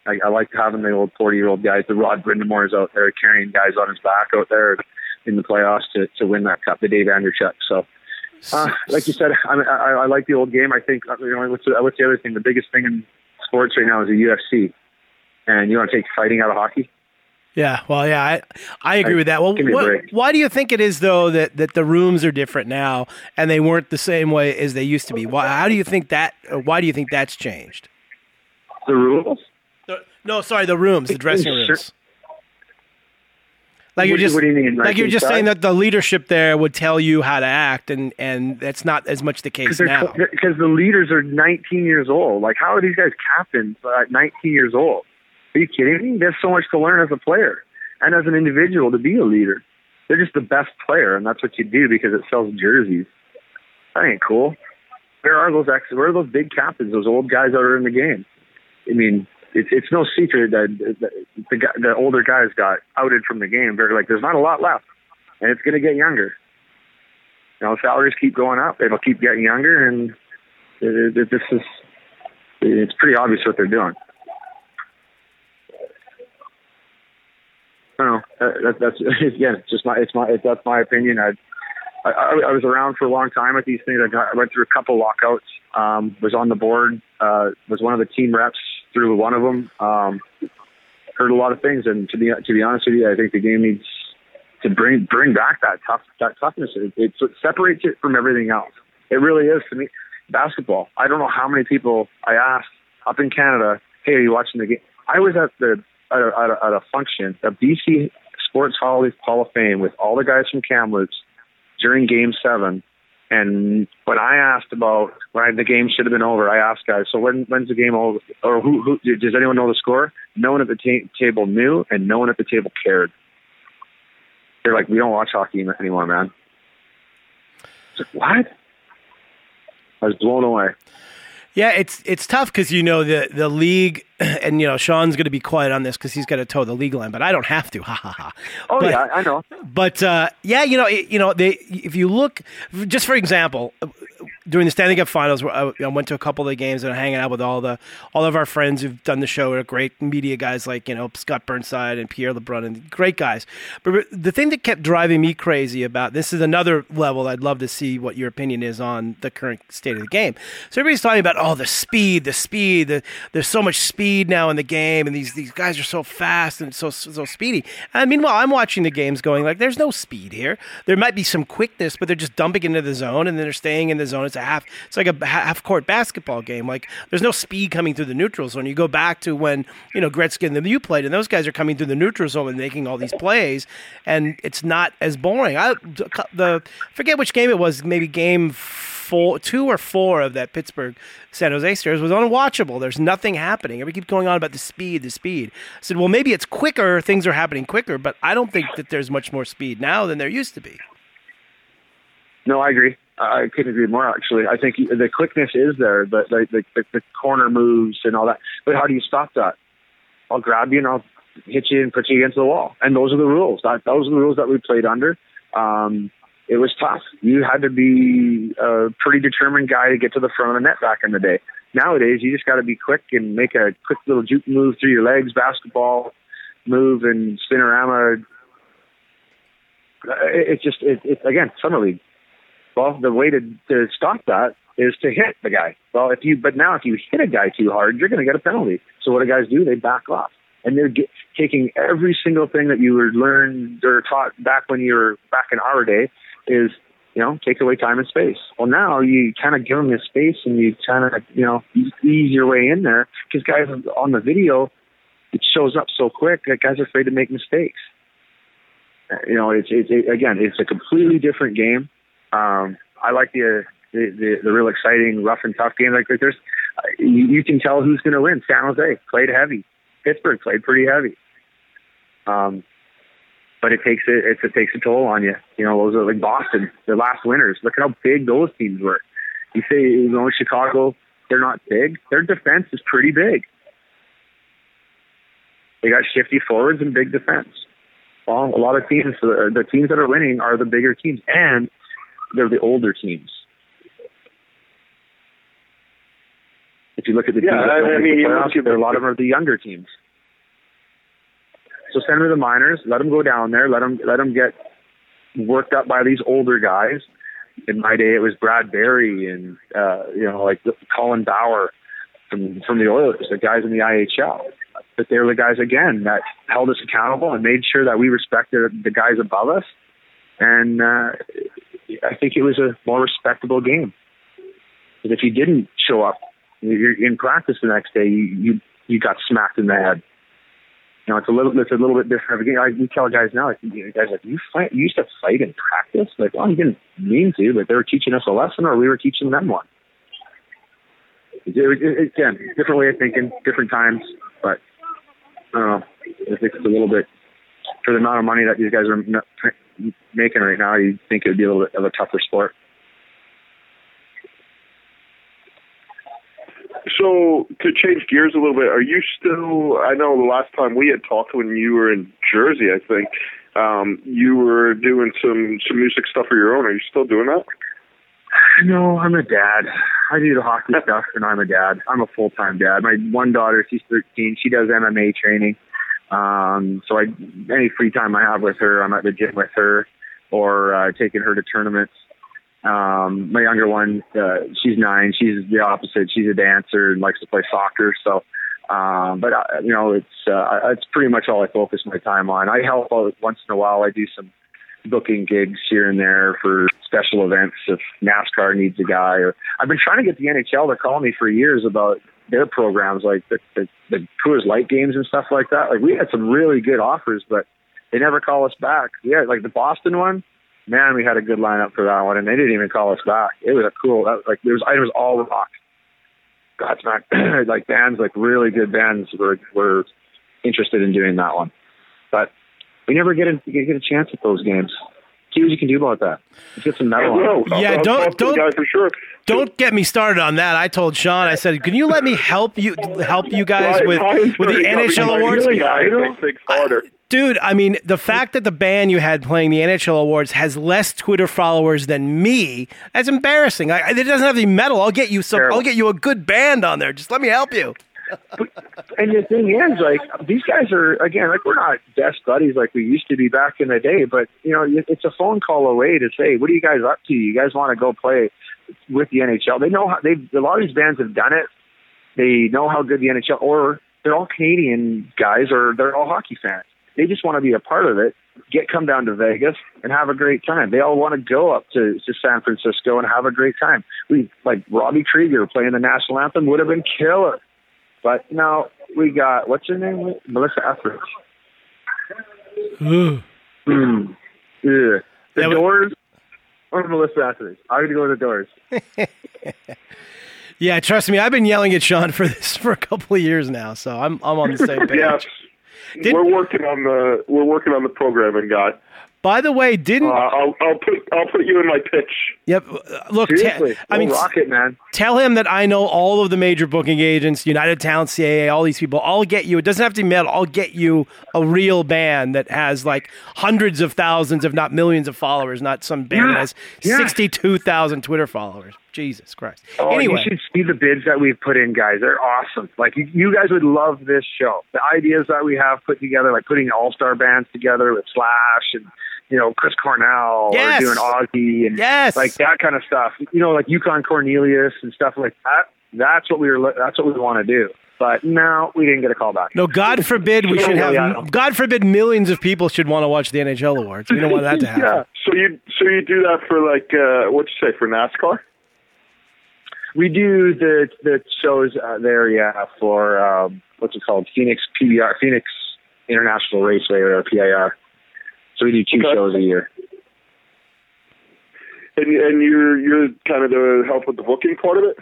I, I like having the old forty year old guys. The Rod Brind'Amours out there carrying guys on his back out there in the playoffs to to win that cup. The Dave Andreychuk. So. Uh, like you said, I, I, I like the old game. I think uh, you know what's the, what's the other thing? The biggest thing in sports right now is the UFC, and you want to take fighting out of hockey. Yeah, well, yeah, I I agree I- with that. Well, give me a what- why do you think it is though that, that the rooms are different now and they weren't the same way as they used to be? Why? How do you think that? Or why do you think that's changed? The rules. The- no, sorry, the rooms, the dressing rooms. Like you're just you mean, like like you're just saying that the leadership there would tell you how to act, and and that's not as much the case now. Because the leaders are 19 years old. Like, how are these guys captains at 19 years old? Are you kidding me? There's so much to learn as a player and as an individual to be a leader. They're just the best player, and that's what you do because it sells jerseys. That ain't cool. Where are those ex? Where are those big captains? Those old guys that are in the game. I mean, it's it's no secret that that the the older guys got outed from the game. They're like, there's not a lot left, and it's going to get younger. You know, salaries keep going up. It'll keep getting younger, and it, it, this is it's pretty obvious what they're doing. I don't know. That, that's again, it's just my it's my it, that's my opinion. I, I I was around for a long time at these things. I, got, I went through a couple lockouts. Um, was on the board. Uh, was one of the team reps through one of them. Um, heard a lot of things, and to be to be honest with you, I think the game needs to bring bring back that tough that toughness. It, it separates it from everything else. It really is to me. Basketball. I don't know how many people I asked up in Canada. Hey, are you watching the game? I was at the at a, at a, at a function, a BC Sports Hall of, Hall of Fame, with all the guys from Kamloops during Game Seven. And when I asked about when the game should have been over, I asked guys, so when when's the game over? Or who, who does anyone know the score? No one at the ta- table knew, and no one at the table cared. They're like, we don't watch hockey anymore, man. It's like, what? I was blown away. Yeah, it's it's tough because you know the the league, and you know Shawn's going to be quiet on this because he's got to toe the league line, but I don't have to. Ha ha ha. Oh But- yeah, I know. But uh, yeah, you know, it, you know, they if you look, just for example, during the Stanley Cup Finals, I, I went to a couple of the games and hanging out with all the all of our friends who've done the show. Great media guys like you know Scott Burnside and Pierre LeBrun and great guys. But the thing that kept driving me crazy about this is another level. I'd love to see what your opinion is on the current state of the game. So everybody's talking about oh the speed, the speed. The, there's so much speed now in the game, and these these guys are so fast and so so speedy. And meanwhile, I'm watching the games going like there's no speed here. There might be some quickness, but they're just dumping into the zone and then they're staying in the zone. It's a half. It's like a half court basketball game. Like there's no speed coming through the neutral zone. You go back to when you know Gretzky and the you played, and those guys are coming through the neutral zone and making all these plays, and it's not as boring. I the forget which game it was. Maybe game four, two or four of that Pittsburgh San Jose series was unwatchable. There's nothing happening. We keep going on about the speed, the speed. I said, well, maybe it's quicker. Things are happening quicker, but I don't think that there's much more speed now than there used to be. No, I agree. I couldn't agree more. Actually, I think the quickness is there, but like the, the, the corner moves and all that. But how do you stop that? I'll grab you and I'll hit you and put you against the wall. And those are the rules. That those are the rules that we played under. Um, it was tough. You had to be a pretty determined guy to get to the front of the net back in the day. Nowadays, you just got to be quick and make a quick little juke move through your legs, basketball move, and spinorama. It, it just it, it again summer league. Well, the way to to stop that is to hit the guy. Well, if you but now if you hit a guy too hard, you're going to get a penalty. So what do guys do? They back off, and they're get, taking every single thing that you were learned or taught back when you were back in our day is you know take away time and space. Well, now you kind of give them this space, and you kind of you know ease your way in there because guys on the video it shows up so quick that guys are afraid to make mistakes. You know, it's it's it, again, it's a completely different game. Um, I like the, the the the real exciting rough and tough game. Like there's, you, you can tell who's going to win. San Jose played heavy. Pittsburgh played pretty heavy. Um, but it takes it, it takes a toll on you. You know, those are like Boston, the last winners. Look at how big those teams were. You say you know Chicago, they're not big. Their defense is pretty big. They got shifty forwards and big defense. Well, a lot of teams, the teams that are winning are the bigger teams, and they're the older teams. If you look at the Yeah, teams, I- I mean, the you playoffs, look at- there- a lot of them are the younger teams. So send them to the minors, let them go down there, let them let them get worked up by these older guys. In my day, it was Brad Berry and uh, you know like Colin Bauer from from the Oilers, the guys in the IHL. But they were the guys again that held us accountable and made sure that we respected the guys above us. And uh, I think it was a more respectable game. But if you didn't show up, in practice the next day, you you, you got smacked in the head. you know, it's a little, it's a little bit different. Again, I, we tell guys now, like, you guys like, you fight, you used to fight in practice. Like, well, you didn't mean to, but they were teaching us a lesson, or we were teaching them one. It, it, it, again, different way of thinking, different times, but I don't know. I think it's a little bit for the amount of money that these guys are making right now. You'd think it would be a little bit of a tougher sport. So to change gears a little bit, are you still? I know the last time we had talked when you were in Jersey, I think um, you were doing some some music stuff of your own. Are you still doing that? No, I'm a dad. I do the hockey stuff, and I'm a dad. I'm a full time dad. My one daughter, she's 13. She does MMA training. Um, so I any free time I have with her, I'm at the gym with her, or uh, taking her to tournaments. Um, my younger one, uh, she's nine. She's the opposite. She's a dancer and likes to play soccer. So, um, but uh, you know, it's uh, it's pretty much all I focus my time on. I help out once in a while. I do some booking gigs here and there for special events if NASCAR needs a guy. Or I've been trying to get the NHL to call me for years about their programs, like the the, the Coors Light games and stuff like that. Like we had some really good offers, but they never call us back. Yeah, like the Boston one man, we had a good lineup for that one, and they didn't even call us back. It was a cool, that, like there was, it was all rock. Godsmack, like bands, like really good bands were were interested in doing that one, but we never get a get a chance at those games. See what you can do about that. Let's get some metal on. Yeah, I'll, don't don't guy for sure. don't get me started on that. I told Shawn, I said, "Can you let me help you help you guys Ryan- with with the already got me NHL awards?" really, guys, makes things harder. Dude, I mean, the fact that the band you had playing the NHL awards has less Twitter followers than me, that's embarrassing. I, it doesn't have any metal. I'll get you some. I'll get you a good band on there. Just let me help you. And the thing is, like these guys are again, like we're not best buddies like we used to be back in the day. But you know, it's a phone call away to say, "What are you guys up to? You guys want to go play with the NHL?" They know how they. A lot of these bands have done it. They know how good the NHL, or they're all Canadian guys, or they're all hockey fans. They just want to be a part of it. Get come down to Vegas and have a great time. They all want to go up to, to San Francisco and have a great time. We like Robby Krieger playing the national anthem would have been killer. But now we got what's her name? Melissa Etheridge. Hmm. Yeah. The Yeah, but- Doors or Melissa Etheridge? I'm gonna go with the Doors. Yeah, trust me, I've been yelling at Shawn for this for a couple of years now, so I'm I'm on the same page. Yes, Did- we're working on the we're working on the programming, guy. By the way, didn't Uh, I'll I'll put I'll put you in my pitch. yep? uh, Look, I mean, rock it, man. tell him that I know all of the major booking agents, United Talent, CAA, all these people. I'll get you. It doesn't have to be metal. I'll get you a real band that has like hundreds of thousands, if not millions, of followers. Not some band that has yeah. sixty-two thousand Twitter followers. Jesus Christ. Oh, anyway, you should see the bids that we've put in, guys. They're awesome. Like you, you guys would love this show. The ideas that we have put together, like putting all star bands together with Slash and you know Chris Cornell Yes. or doing Ozzy and Yes. like that kind of stuff. You know, like Yukon Cornelius and stuff like that. That's what we were. That's what we want to do. But no, we didn't get a call back. no, God forbid we should have. yeah. God forbid millions of people should want to watch the NHL awards. We don't want that to happen. yeah. So you so you do that for like uh, what you say for NASCAR? We do the the shows uh, there, yeah, for um, what's it called, Phoenix PBR, Phoenix International Raceway or PIR. So we do two Okay. shows a year. And and you're you're kind of the help with the booking part of it.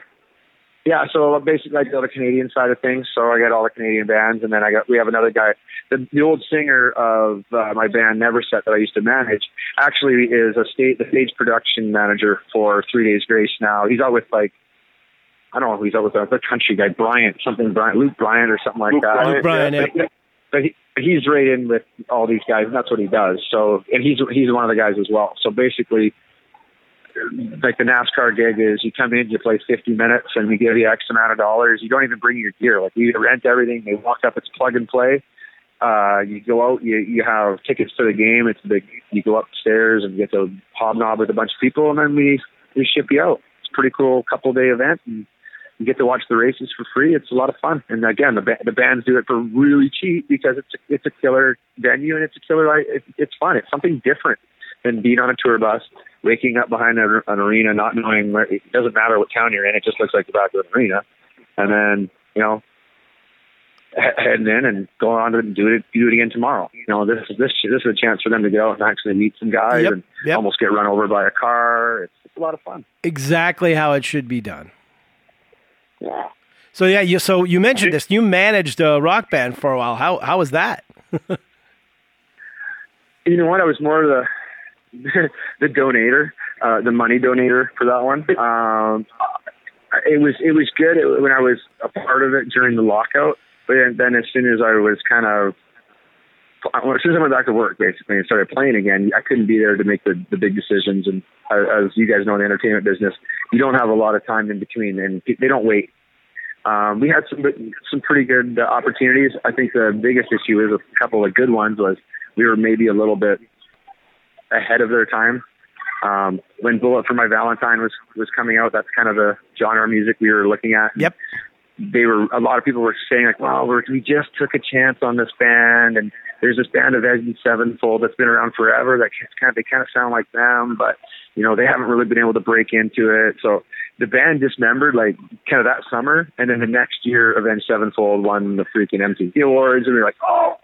Yeah, so basically I do the Canadian side of things. So I got all the Canadian bands, and then I got we have another guy, the, the old singer of uh, my band Neverset that I used to manage. Actually, is a state the stage production manager for Three Days Grace now. He's out with like. I don't know who he's out with, the country guy, Bryant, something Bryant, Luke Bryant or something like Luke that. Bryant, Luke Bryant, yeah. But he, he's right in with all these guys, and that's what he does. So, and he's he's one of the guys as well. So basically, like the NASCAR gig is, you come in, you play 50 minutes, and we give you X amount of dollars. You don't even bring your gear. Like we rent everything. They walk up, it's plug and play. Uh, you go out, you you have tickets to the game. It's big. You go upstairs and get to hobnob with a bunch of people, and then we we ship you out. It's a pretty cool couple day event, and you get to watch the races for free. It's a lot of fun. And again, the ba- the bands do it for really cheap because it's a, it's a killer venue and it's a killer. It, it's fun. It's something different than being on a tour bus, waking up behind a, an arena, not knowing where. It doesn't matter what town you're in. It just looks like the back of an arena. And then you know, heading in and going on to do it do it again tomorrow. You know, this is this this is a chance for them to go and actually meet some guys Yep, and yep. almost get run over by a car. It's, it's a lot of fun. Exactly how it should be done. Yeah. So yeah, you so you mentioned this. You managed a rock band for a while. How how was that? You know what? I was more the the donator, uh, the money donator for that one. Um, it was it was good when I was a part of it during the lockout, but then, then as soon as I was kind of as soon as I went back to work, basically, and started playing again, I couldn't be there to make the, the big decisions. And as you guys know, in the entertainment business, you don't have a lot of time in between, and they don't wait. Um, we had some some pretty good uh, opportunities. I think the biggest issue is a couple of good ones was we were maybe a little bit ahead of their time. Um, when Bullet for My Valentine was was coming out, that's kind of the genre of music we were looking at. Yep. They were a lot of people were saying like, "Well, we're, we just took a chance on this band, and there's this band of Avenged Sevenfold that's been around forever. That kind of they kind of sound like them, but you know they haven't really been able to break into it. So the band dismembered like kind of that summer, and then the next year, Avenged Sevenfold won the freaking MTV Awards, and we were like, oh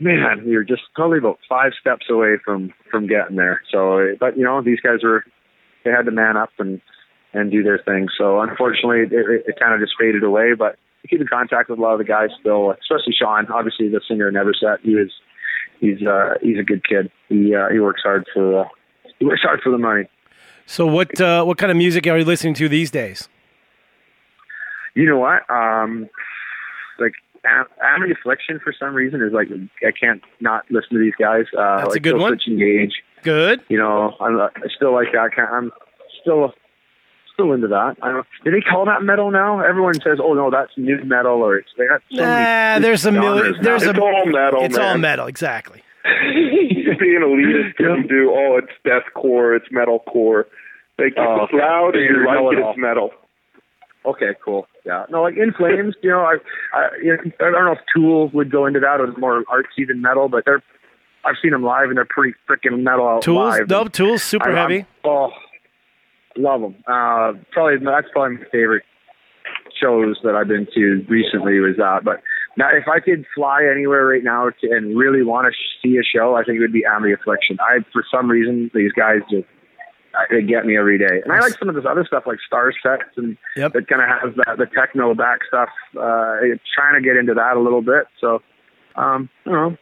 man, we were just probably about five steps away from from getting there. So, but you know, these guys were they had to man up and and do their thing. So unfortunately, it, it, it kind of just faded away. But I keep in contact with a lot of the guys still, especially Sean, obviously the singer in Everset. He was he's uh he's a good kid. He uh, he works hard for uh, he works hard for the money. So what uh, what kind of music are you listening to these days? You know what? Um, like Am- Amity Affliction for some reason is like I can't not listen to these guys. Uh, That's a good one. Engage. Good. You know, I'm, I still like that. kind- I'm still still into that. I don't. Do they call that metal now? Everyone says, "Oh no, that's new metal," or it's they got so Nah, many there's a genres million. now. There's It's a. all metal, It's all metal. Exactly. Being elitist doesn't do. Oh, it's deathcore. It's metalcore. Like if Oh, uh, it's loud and you you know like it it, it's metal. Okay, cool. Yeah, no, like In Flames. You know, I, I, you know, I don't know if Tool would go into that. It was more artsy than metal, but they're. I've seen them live and they're pretty freaking metal out Tools. live. Nope. Tools. Super I'm- I'm- heavy. oh, love them. Uh, probably that's probably my favorite shows that I've been to recently was that. But now, if I could fly anywhere right now to, and really want to see a show, I think it would be Amity Affliction. I, for some reason, these guys just uh, they get me every day. And I like some of this other stuff like Star Sets and Yep. that kind of has that the techno back stuff. Uh, trying to get into that a little bit. So. Um, I don't know.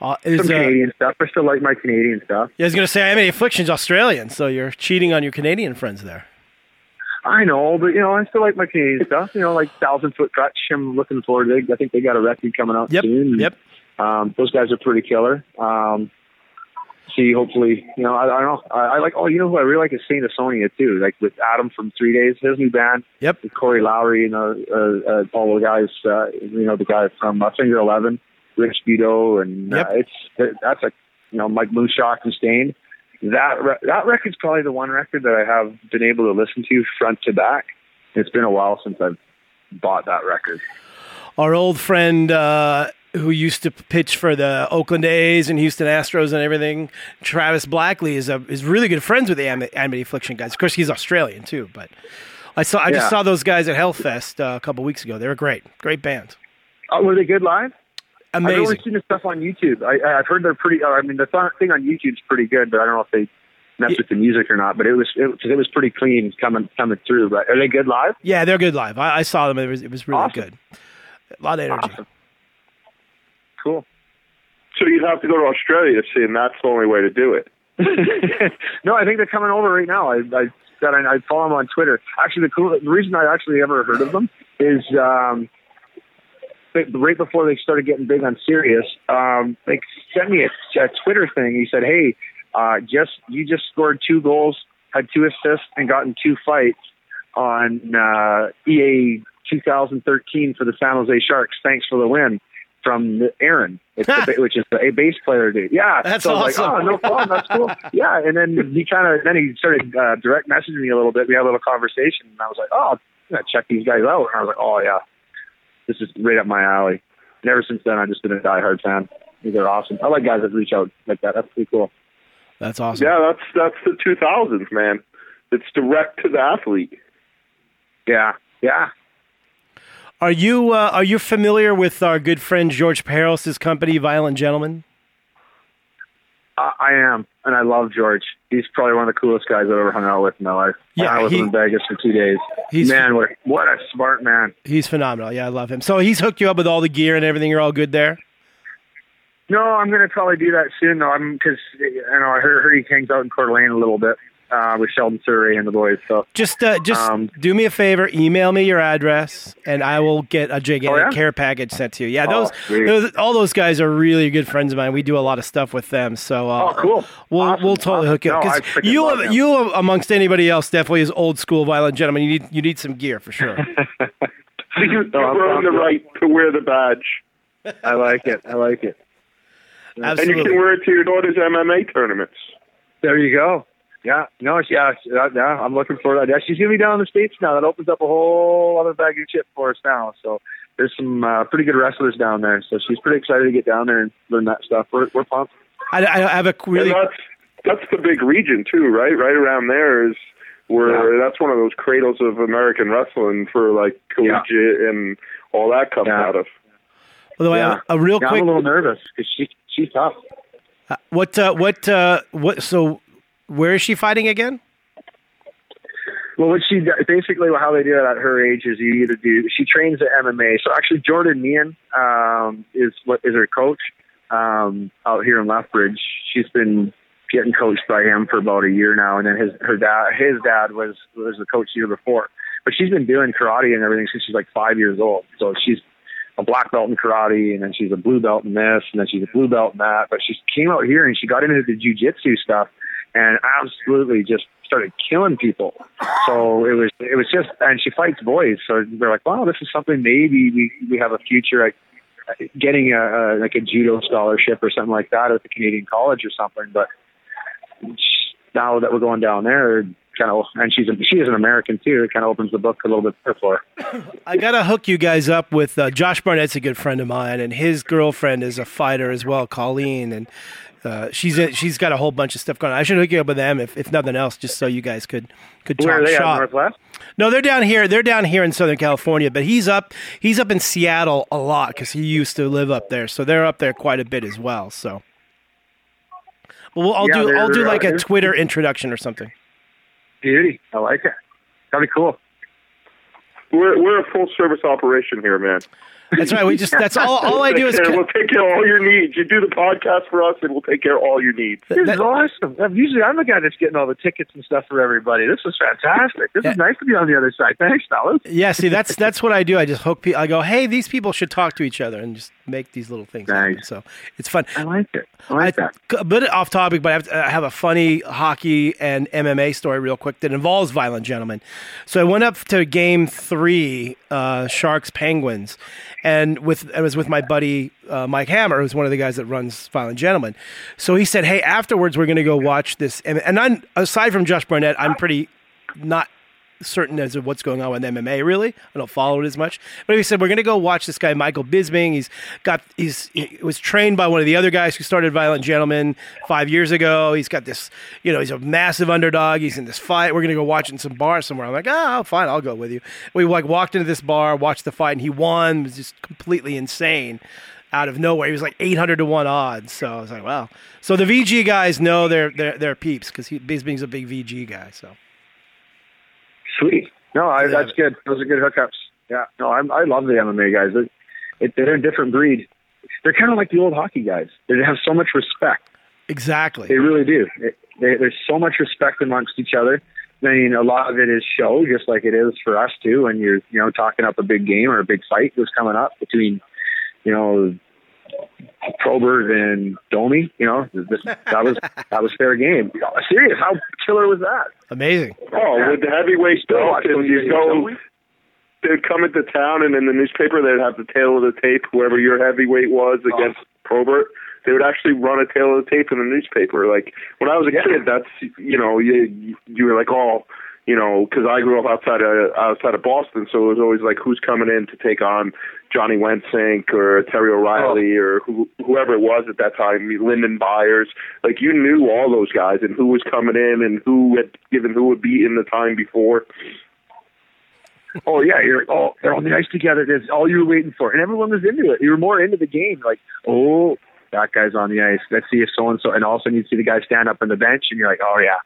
Uh, is, Some uh, Canadian stuff. I still like my Canadian stuff. yeah, I was gonna say, I mean, Affliction's Australian, so you're cheating on your Canadian friends there. I know, but you know, I still like my Canadian stuff. You know, like Thousand Foot Krutch. I'm looking forward to. It. I think they got a record coming out Yep. soon. Yep. Um, those guys are pretty killer. Um, see, hopefully, you know, I, I don't know. I, I like. Oh, you know who I really like is Saint Asonia too. Like with Adam from Three Days, his new band. Yep. With Corey Lowery and uh, uh, uh, all the guys. Uh, you know, the guy from uh, Finger Eleven, Rich Beddoe, and Yep. uh, it's that's a you know Mike Mushok and Staind. That re- that record's probably the one record that I have been able to listen to front to back. It's been a while since I've bought that record. Our old friend uh, who used to pitch for the Oakland A's and Houston Astros and everything, Travis Blackley, is a, is really good friends with the Am- Amity Affliction guys. Of course, he's Australian too, but I saw I just saw those guys at Hellfest uh, a couple weeks ago. They were great, great band, Oh, were they good live? I've amazing. only seen the stuff on YouTube. I, I've heard they're pretty. uh, I mean, the thing on YouTube's pretty good, but I don't know if they mess with the music or not. But it was it, was- it was pretty clean coming coming through. But are they good live? Yeah, they're good live. I, I saw them. It was it was really Awesome. good. A lot of energy. Awesome. Cool. So you'd have to go to Australia to see, and that's the only way to do it. no, I think they're coming over right now. I I that I, I follow them on Twitter. Actually, the cool the reason I actually ever heard of them is um, they- right before they started getting big on Sirius. Um, they sent me a, a Twitter thing. He said, "Hey, uh, just you just scored two goals, had two assists, and gotten two fights on uh, EA 2013 for the San Jose Sharks. Thanks for the win." From Aaron, the, which is a bass player dude. Yeah, That's so awesome. Like, oh, no problem. That's cool. Yeah, and then he kind of then he started uh, direct messaging me a little bit. We had a little conversation, and I was like, oh, I'm gonna check these guys out. And I was like, oh yeah, this is right up my alley. And ever since then, I've just been a diehard fan. They're awesome. I like guys that reach out like that. That's pretty cool. That's awesome. Yeah, that's that's the 2000s, man. It's direct to the athlete. Yeah, yeah. Are you uh, are you familiar with our good friend George Parros' company, Violent Gentlemen? I, I am, and I love George. He's probably one of the coolest guys I've ever hung out with in my life. Yeah, I was he- in Vegas for two days. He's- man, what a, what a smart man. He's phenomenal. Yeah, I love him. So he's hooked you up with all the gear and everything. You're all good there. No, I'm going to probably do that soon, though. I'm because you know I heard, heard he hangs out in Coeur d'Alene a little bit uh, with Sheldon Souray and the boys. So Just uh, just Um, do me a favor, email me your address, and I will get a gigantic Oh, yeah? care package sent to you. Yeah, Oh, those, sweet. those all those guys are really good friends of mine. We do a lot of stuff with them. So uh, Oh, cool. We'll Awesome. we'll totally hook you up because freaking you love you amongst anybody else definitely is old school violent gentleman. You need you need some gear for sure. You, No, I'm- earn the right to wear the badge, I like it. I like it. and you can wear it to your daughter's MMA tournaments. There you go. Yeah, no, she- yeah, she- uh, yeah. I'm looking forward to that. Yeah, she's gonna be down in the states now. That opens up a whole other bag of chip for us now. So there's some uh, pretty good wrestlers down there. So she's pretty excited to get down there and learn that stuff. We're we're pumped. I, I have a really And that's that's the big region too, right? Right around there is where that's one of those cradles of American wrestling for like Yeah. and all that comes Yeah. out of. Although I have a real Yeah, quick I'm a little nervous because she she's tough. what uh, what uh, what so where is she fighting again? Well, what she basically how they do it at her age is you either do she trains at MMA. So actually, Jordan Meehan um, is what is her coach um, out here in Lethbridge. She's been getting coached by him for about a year now, and then his her dad his dad was was the coach the year before. But she's been doing karate and everything since she's like five years old. So she's a black belt in karate, and then she's a blue belt in this, and then she's a blue belt in that. But she came out here and she got into the jujitsu stuff, and absolutely just started killing people. So it was it was just, and she fights boys. So we're like, wow, this is something maybe we we have a future at getting a, a like a judo scholarship or something like that at the Canadian College or something. But now that we're going down there, kind of, and she's a, she is an American too. It kind of opens the book a little bit better for her. I gotta hook you guys up with uh, Josh Barnett's a good friend of mine, and his girlfriend is a fighter as well, Colleen, and uh, she's in, she's got a whole bunch of stuff going on. I should hook you up with them if, if nothing else, just so you guys could could Where talk are they shop. Northwest? No, they're down here. They're down here in Southern California, but he's up. He's up in Seattle a lot because he used to live up there. So they're up there quite a bit as well. So, well, I'll Yeah, do. I'll do like a Twitter introduction or something. Beauty, I like it. That'd be cool. We're we're a full service operation here, man. That's right. We just. That's all. All I do is. Take we'll take care of all your needs. You do the podcast for us, and we'll take care of all your needs. This That- is awesome. I'm Usually, I'm the guy that's getting all the tickets and stuff for everybody. This is fantastic. This Yeah. is nice to be on the other side. Thanks, fellas. Yeah, see, that's that's what I do. I just hook people. I go, hey, these people should talk to each other and just make these little things happen. Nice. So it's fun. I like it. I like that. A bit off topic, but I have, to, I have a funny hockey and MMA story real quick that involves violent gentlemen. So I went up to Game Three, uh, Sharks Penguins, and with I was with my buddy uh, Mike Hammer, who's one of the guys that runs Violent Gentlemen. So he said, "Hey, afterwards we're going to go watch this." And, and I'm aside from Josh Barnett, I'm pretty not certain as of what's going on with MMA. Really, I don't follow it as much. But he said we're going to go watch this guy Michael Bisping. He's got he's he was trained by one of the other guys who started Violent Gentlemen five years ago. He's got this, you know, he's a massive underdog. He's in this fight. We're going to go watch it in some bar somewhere. I'm like, oh, fine, I'll go with you. We like walked into this bar, watched the fight, and he won. It was just completely insane. Out of nowhere, he was like 800 to one odds. So I was like, wow. So the VG guys know they're they're, they're peeps because Bisping's a big VG guy. So Sweet. No, I, Yeah. that's good. Those are good hookups. Yeah. No, I'm, I love the MMA guys. It, it, they're a different breed. They're kind of like the old hockey guys. They have so much respect. exactly. They really do. It, they, there's so much respect amongst each other. I mean, a lot of it is show, just like it is for us too. When you're, you know, talking up a big game or a big fight that's coming up between, you know, Probert and Domi. You know, that was that was fair game. Serious? How killer was that? Amazing. Oh, with the heavyweight Watch belt, and you videos, go, they'd come into town, and in the newspaper, they'd have the tail of the tape, whoever your heavyweight was oh. against Probert. They would actually run a tail of the tape in the newspaper. Like when I was a Yeah. kid, that's you know you you were like oh you know because I grew up outside of outside of Boston, so it was always like who's coming in to take on Johnny Wensink or Terry O'Reilly oh. or who, whoever it was at that time, Lyndon Byers. Like you knew all those guys and who was coming in and who had given who had beaten the time before. oh yeah, you're like, oh, they're on the ice together. That's all you were waiting for, and everyone was into it. You were more into the game. Like, oh, that guy's on the ice. Let's see if so and so. And also you see the guy stand up on the bench, and you're like, oh yeah.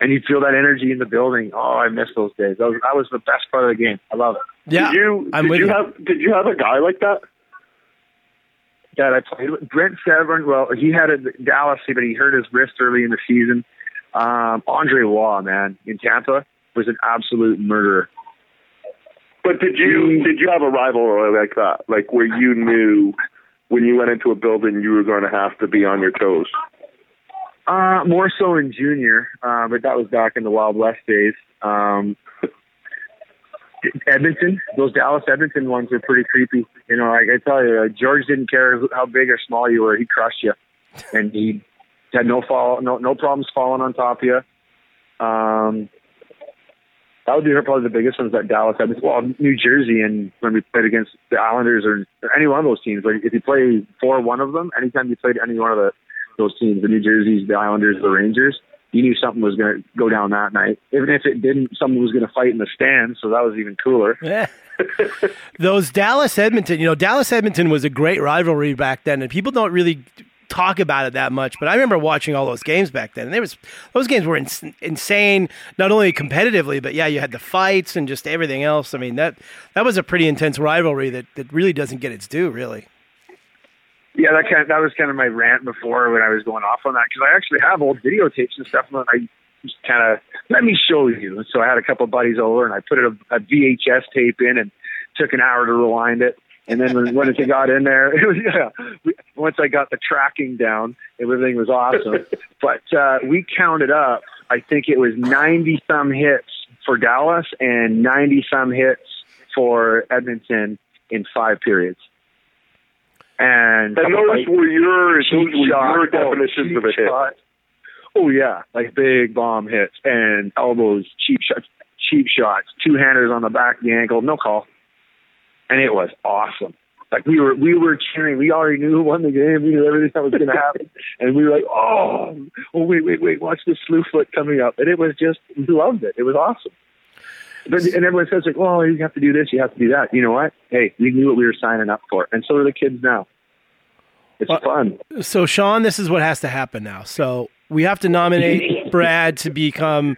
And you feel that energy in the building. Oh, I miss those days. That was, that was the best part of the game. I love it. Yeah, did you I'm did with you you. have did you have a guy like that? that I played with. Brent Severyn, well, he had a Dallas, but he hurt his wrist early in the season. Um, Andre Roy, man, in Tampa, was an absolute murderer. But did you did you have a rivalry like that? Like where you knew when you went into a building you were going to have to be on your toes? Uh, more so in junior, uh, but that was back in the Wild West days. Um, Edmonton, those Dallas Edmonton ones are pretty creepy. You know, like I tell you, George didn't care how big or small you were; he crushed you, and he had no fall, no no problems falling on top of you. Um, that would be probably the biggest ones that Dallas had. Well, New Jersey, and when we played against the Islanders or, or any one of those teams, like if you play for one of them, anytime you played any one of the those teams, the New Jerseys, the Islanders, the Rangers, you knew something was going to go down that night. Even if it didn't, someone was going to fight in the stands, so that was even cooler. Yeah. Those Dallas Edmonton, you know, Dallas Edmonton was a great rivalry back then, and people don't really talk about it that much. But I remember watching all those games back then, and there was those games were ins- insane, not only competitively, but yeah, you had the fights and just everything else. I mean that that was a pretty intense rivalry that that really doesn't get its due, really. Yeah, that kind of, that was kind of my rant before when I was going off on that because I actually have old videotapes and stuff. And I just kind of let me show you. So I had a couple of buddies over and I put a, a VHS tape in and took an hour to rewind it. And then when, when it got in there, it was yeah. Once I got the tracking down, everything was awesome. but uh, we counted up. I think it was ninety some hits for Dallas and ninety some hits for Edmonton in five periods. And And those were your those were your oh, definitions cheap of a hit. shot. Oh yeah, like big bomb hits and elbows, cheap shots, cheap shots, two handers on the back of the ankle, no call, and it was awesome. Like we were, we were cheering. We already knew who won the game. We knew everything that was going to happen, and we were like, "Oh, oh, wait, wait, wait! Watch this slew foot coming up!" And it was just, we loved it. It was awesome. But, and everyone says like, "Oh, you have to do this, you have to do that." You know what? Hey, we knew what we were signing up for, and so are the kids now. It's Well- fun. So Shawn, this is what has to happen now. So we have to nominate Brad to become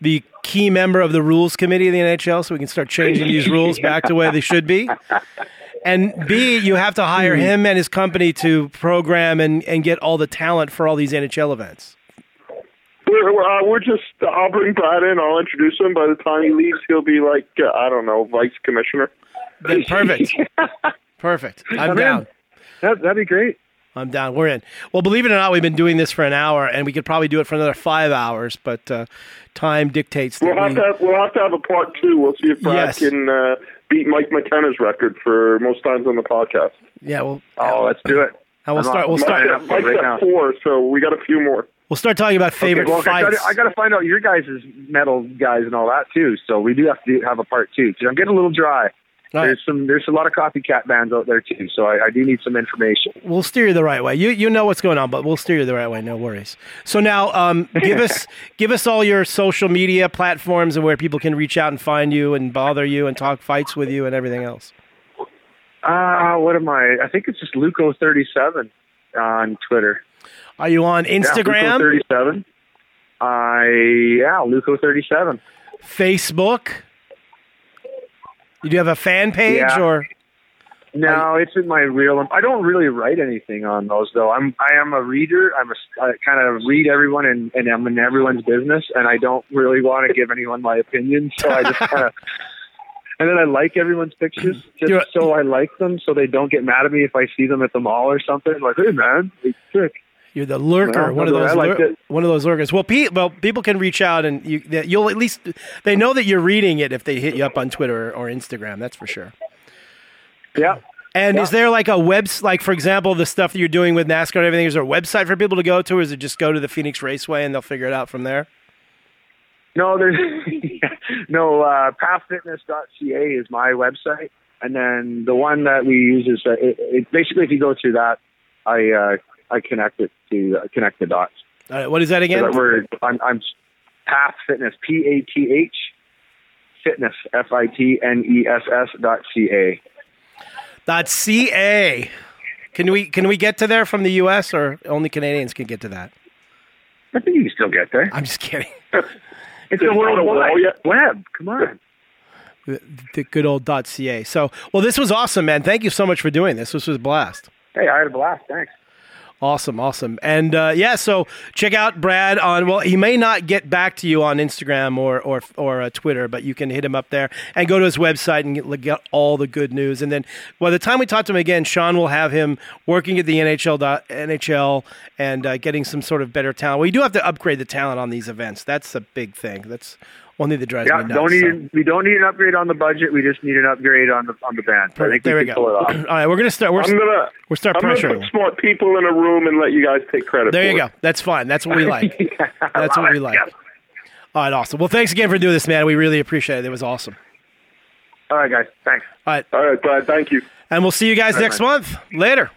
the key member of the rules committee of the NHL, so we can start changing these rules back to where they should be. And B, you have to hire hmm. him and his company to program and, and get all the talent for all these NHL events. We're we're, uh, we're just. I'll bring Brad in. I'll introduce him. By the time he leaves, he'll be like uh, I don't know, vice commissioner. Then perfect. Perfect. I'm I'm down. That, that'd be great. I'm down. We're in. Well, believe it or not, we've been doing this for an hour, and we could probably do it for another five hours, but uh, time dictates that We'll have we- to have, we'll have to have a part two. We'll see if Brad Yes. can uh, beat Mike McKenna's record for most times on the podcast. yeah, we'll Oh, let's do it. and we'll I'm start. We'll I'm start. on it. Mike's, Mike's right at now. four, so we got a few more. We'll start talking about favorite Okay, well, I fights. I gotta find out your guys' metal guys and all that too. So we do have to do, have a part two. Because I'm getting a little dry. Right. There's some there's a lot of copycat bands out there too. So I, I do need some information. We'll steer you the right way. You you know what's going on, but we'll steer you the right way. No worries. So now, um, give us give us all your social media platforms and where people can reach out and find you and bother you and talk fights with you and everything else. Ah, what am I? I think it's just Luco37 on Twitter. Are you on Instagram, Luco37. I yeah, Luco37. Facebook? You do have a fan page Yeah. or No, it's in my real. I don't really write anything on those though. I'm I am a reader. I'm a I kind of read everyone and, and I'm in everyone's business, and I don't really want to give anyone my opinion. So I just kind of. And then I like everyone's pictures just You're- so I like them, so they don't get mad at me if I see them at the mall or something. Like, hey man, it's sick. You're the lurker, Well, one of those, I liked lur- one of those lurkers. Well, pe- well, people can reach out and you, you'll at least they know that you're reading it if they hit you up on Twitter or Instagram. That's for sure. Yeah. And is there like a webs like for example the stuff that you're doing with NASCAR and everything? Is there a website for people to go to, or is it just go to the Phoenix Raceway and they'll figure it out from there? No, there's no uh, pathfitness.ca is my website, and then the one that we use is uh, it, it, basically if you go through that, I uh, I connect it to uh, connect the dots. All right, what is that So again? that we're I'm, I'm Path Fitness P A T H fitness f i t n e s s dot c a. Dot ca. Can we can we get to there from the U.S. or only Canadians can get to that? I think you can still get there. I'm just kidding. It's the world a wall wide web. Come on. the, the good old dot .ca. So, well, this was awesome, man. Thank you so much for doing this. This was a blast. Hey, I had a blast. Thanks. Awesome, awesome. And uh, yeah, so check out Brad on. Well, he may not get back to you on Instagram or or or uh, Twitter, but you can hit him up there and go to his website and get, get all the good news. And then by the time we talk to him again, Shawn will have him working at the NHL NHL and uh, getting some sort of better talent. We do have to upgrade the talent on these events. That's a big thing. That's one thing that drives Yeah, nuts. don't so. need we don't need an upgrade on the budget. We just need an upgrade on the on the band. I think there we we can go. pull it All right, we're gonna start. We're, I'm gonna we're start I'm gonna put smart people in a room and let you guys take credit. There you it. go. That's fine. That's what we like. That's love what we like. Yes. All right, awesome. Well, thanks again for doing this, man. We really appreciate it. It was awesome. All right, guys. Thanks. All right, All right, Brad. Thank you. and we'll see you guys right, next man. month. Later.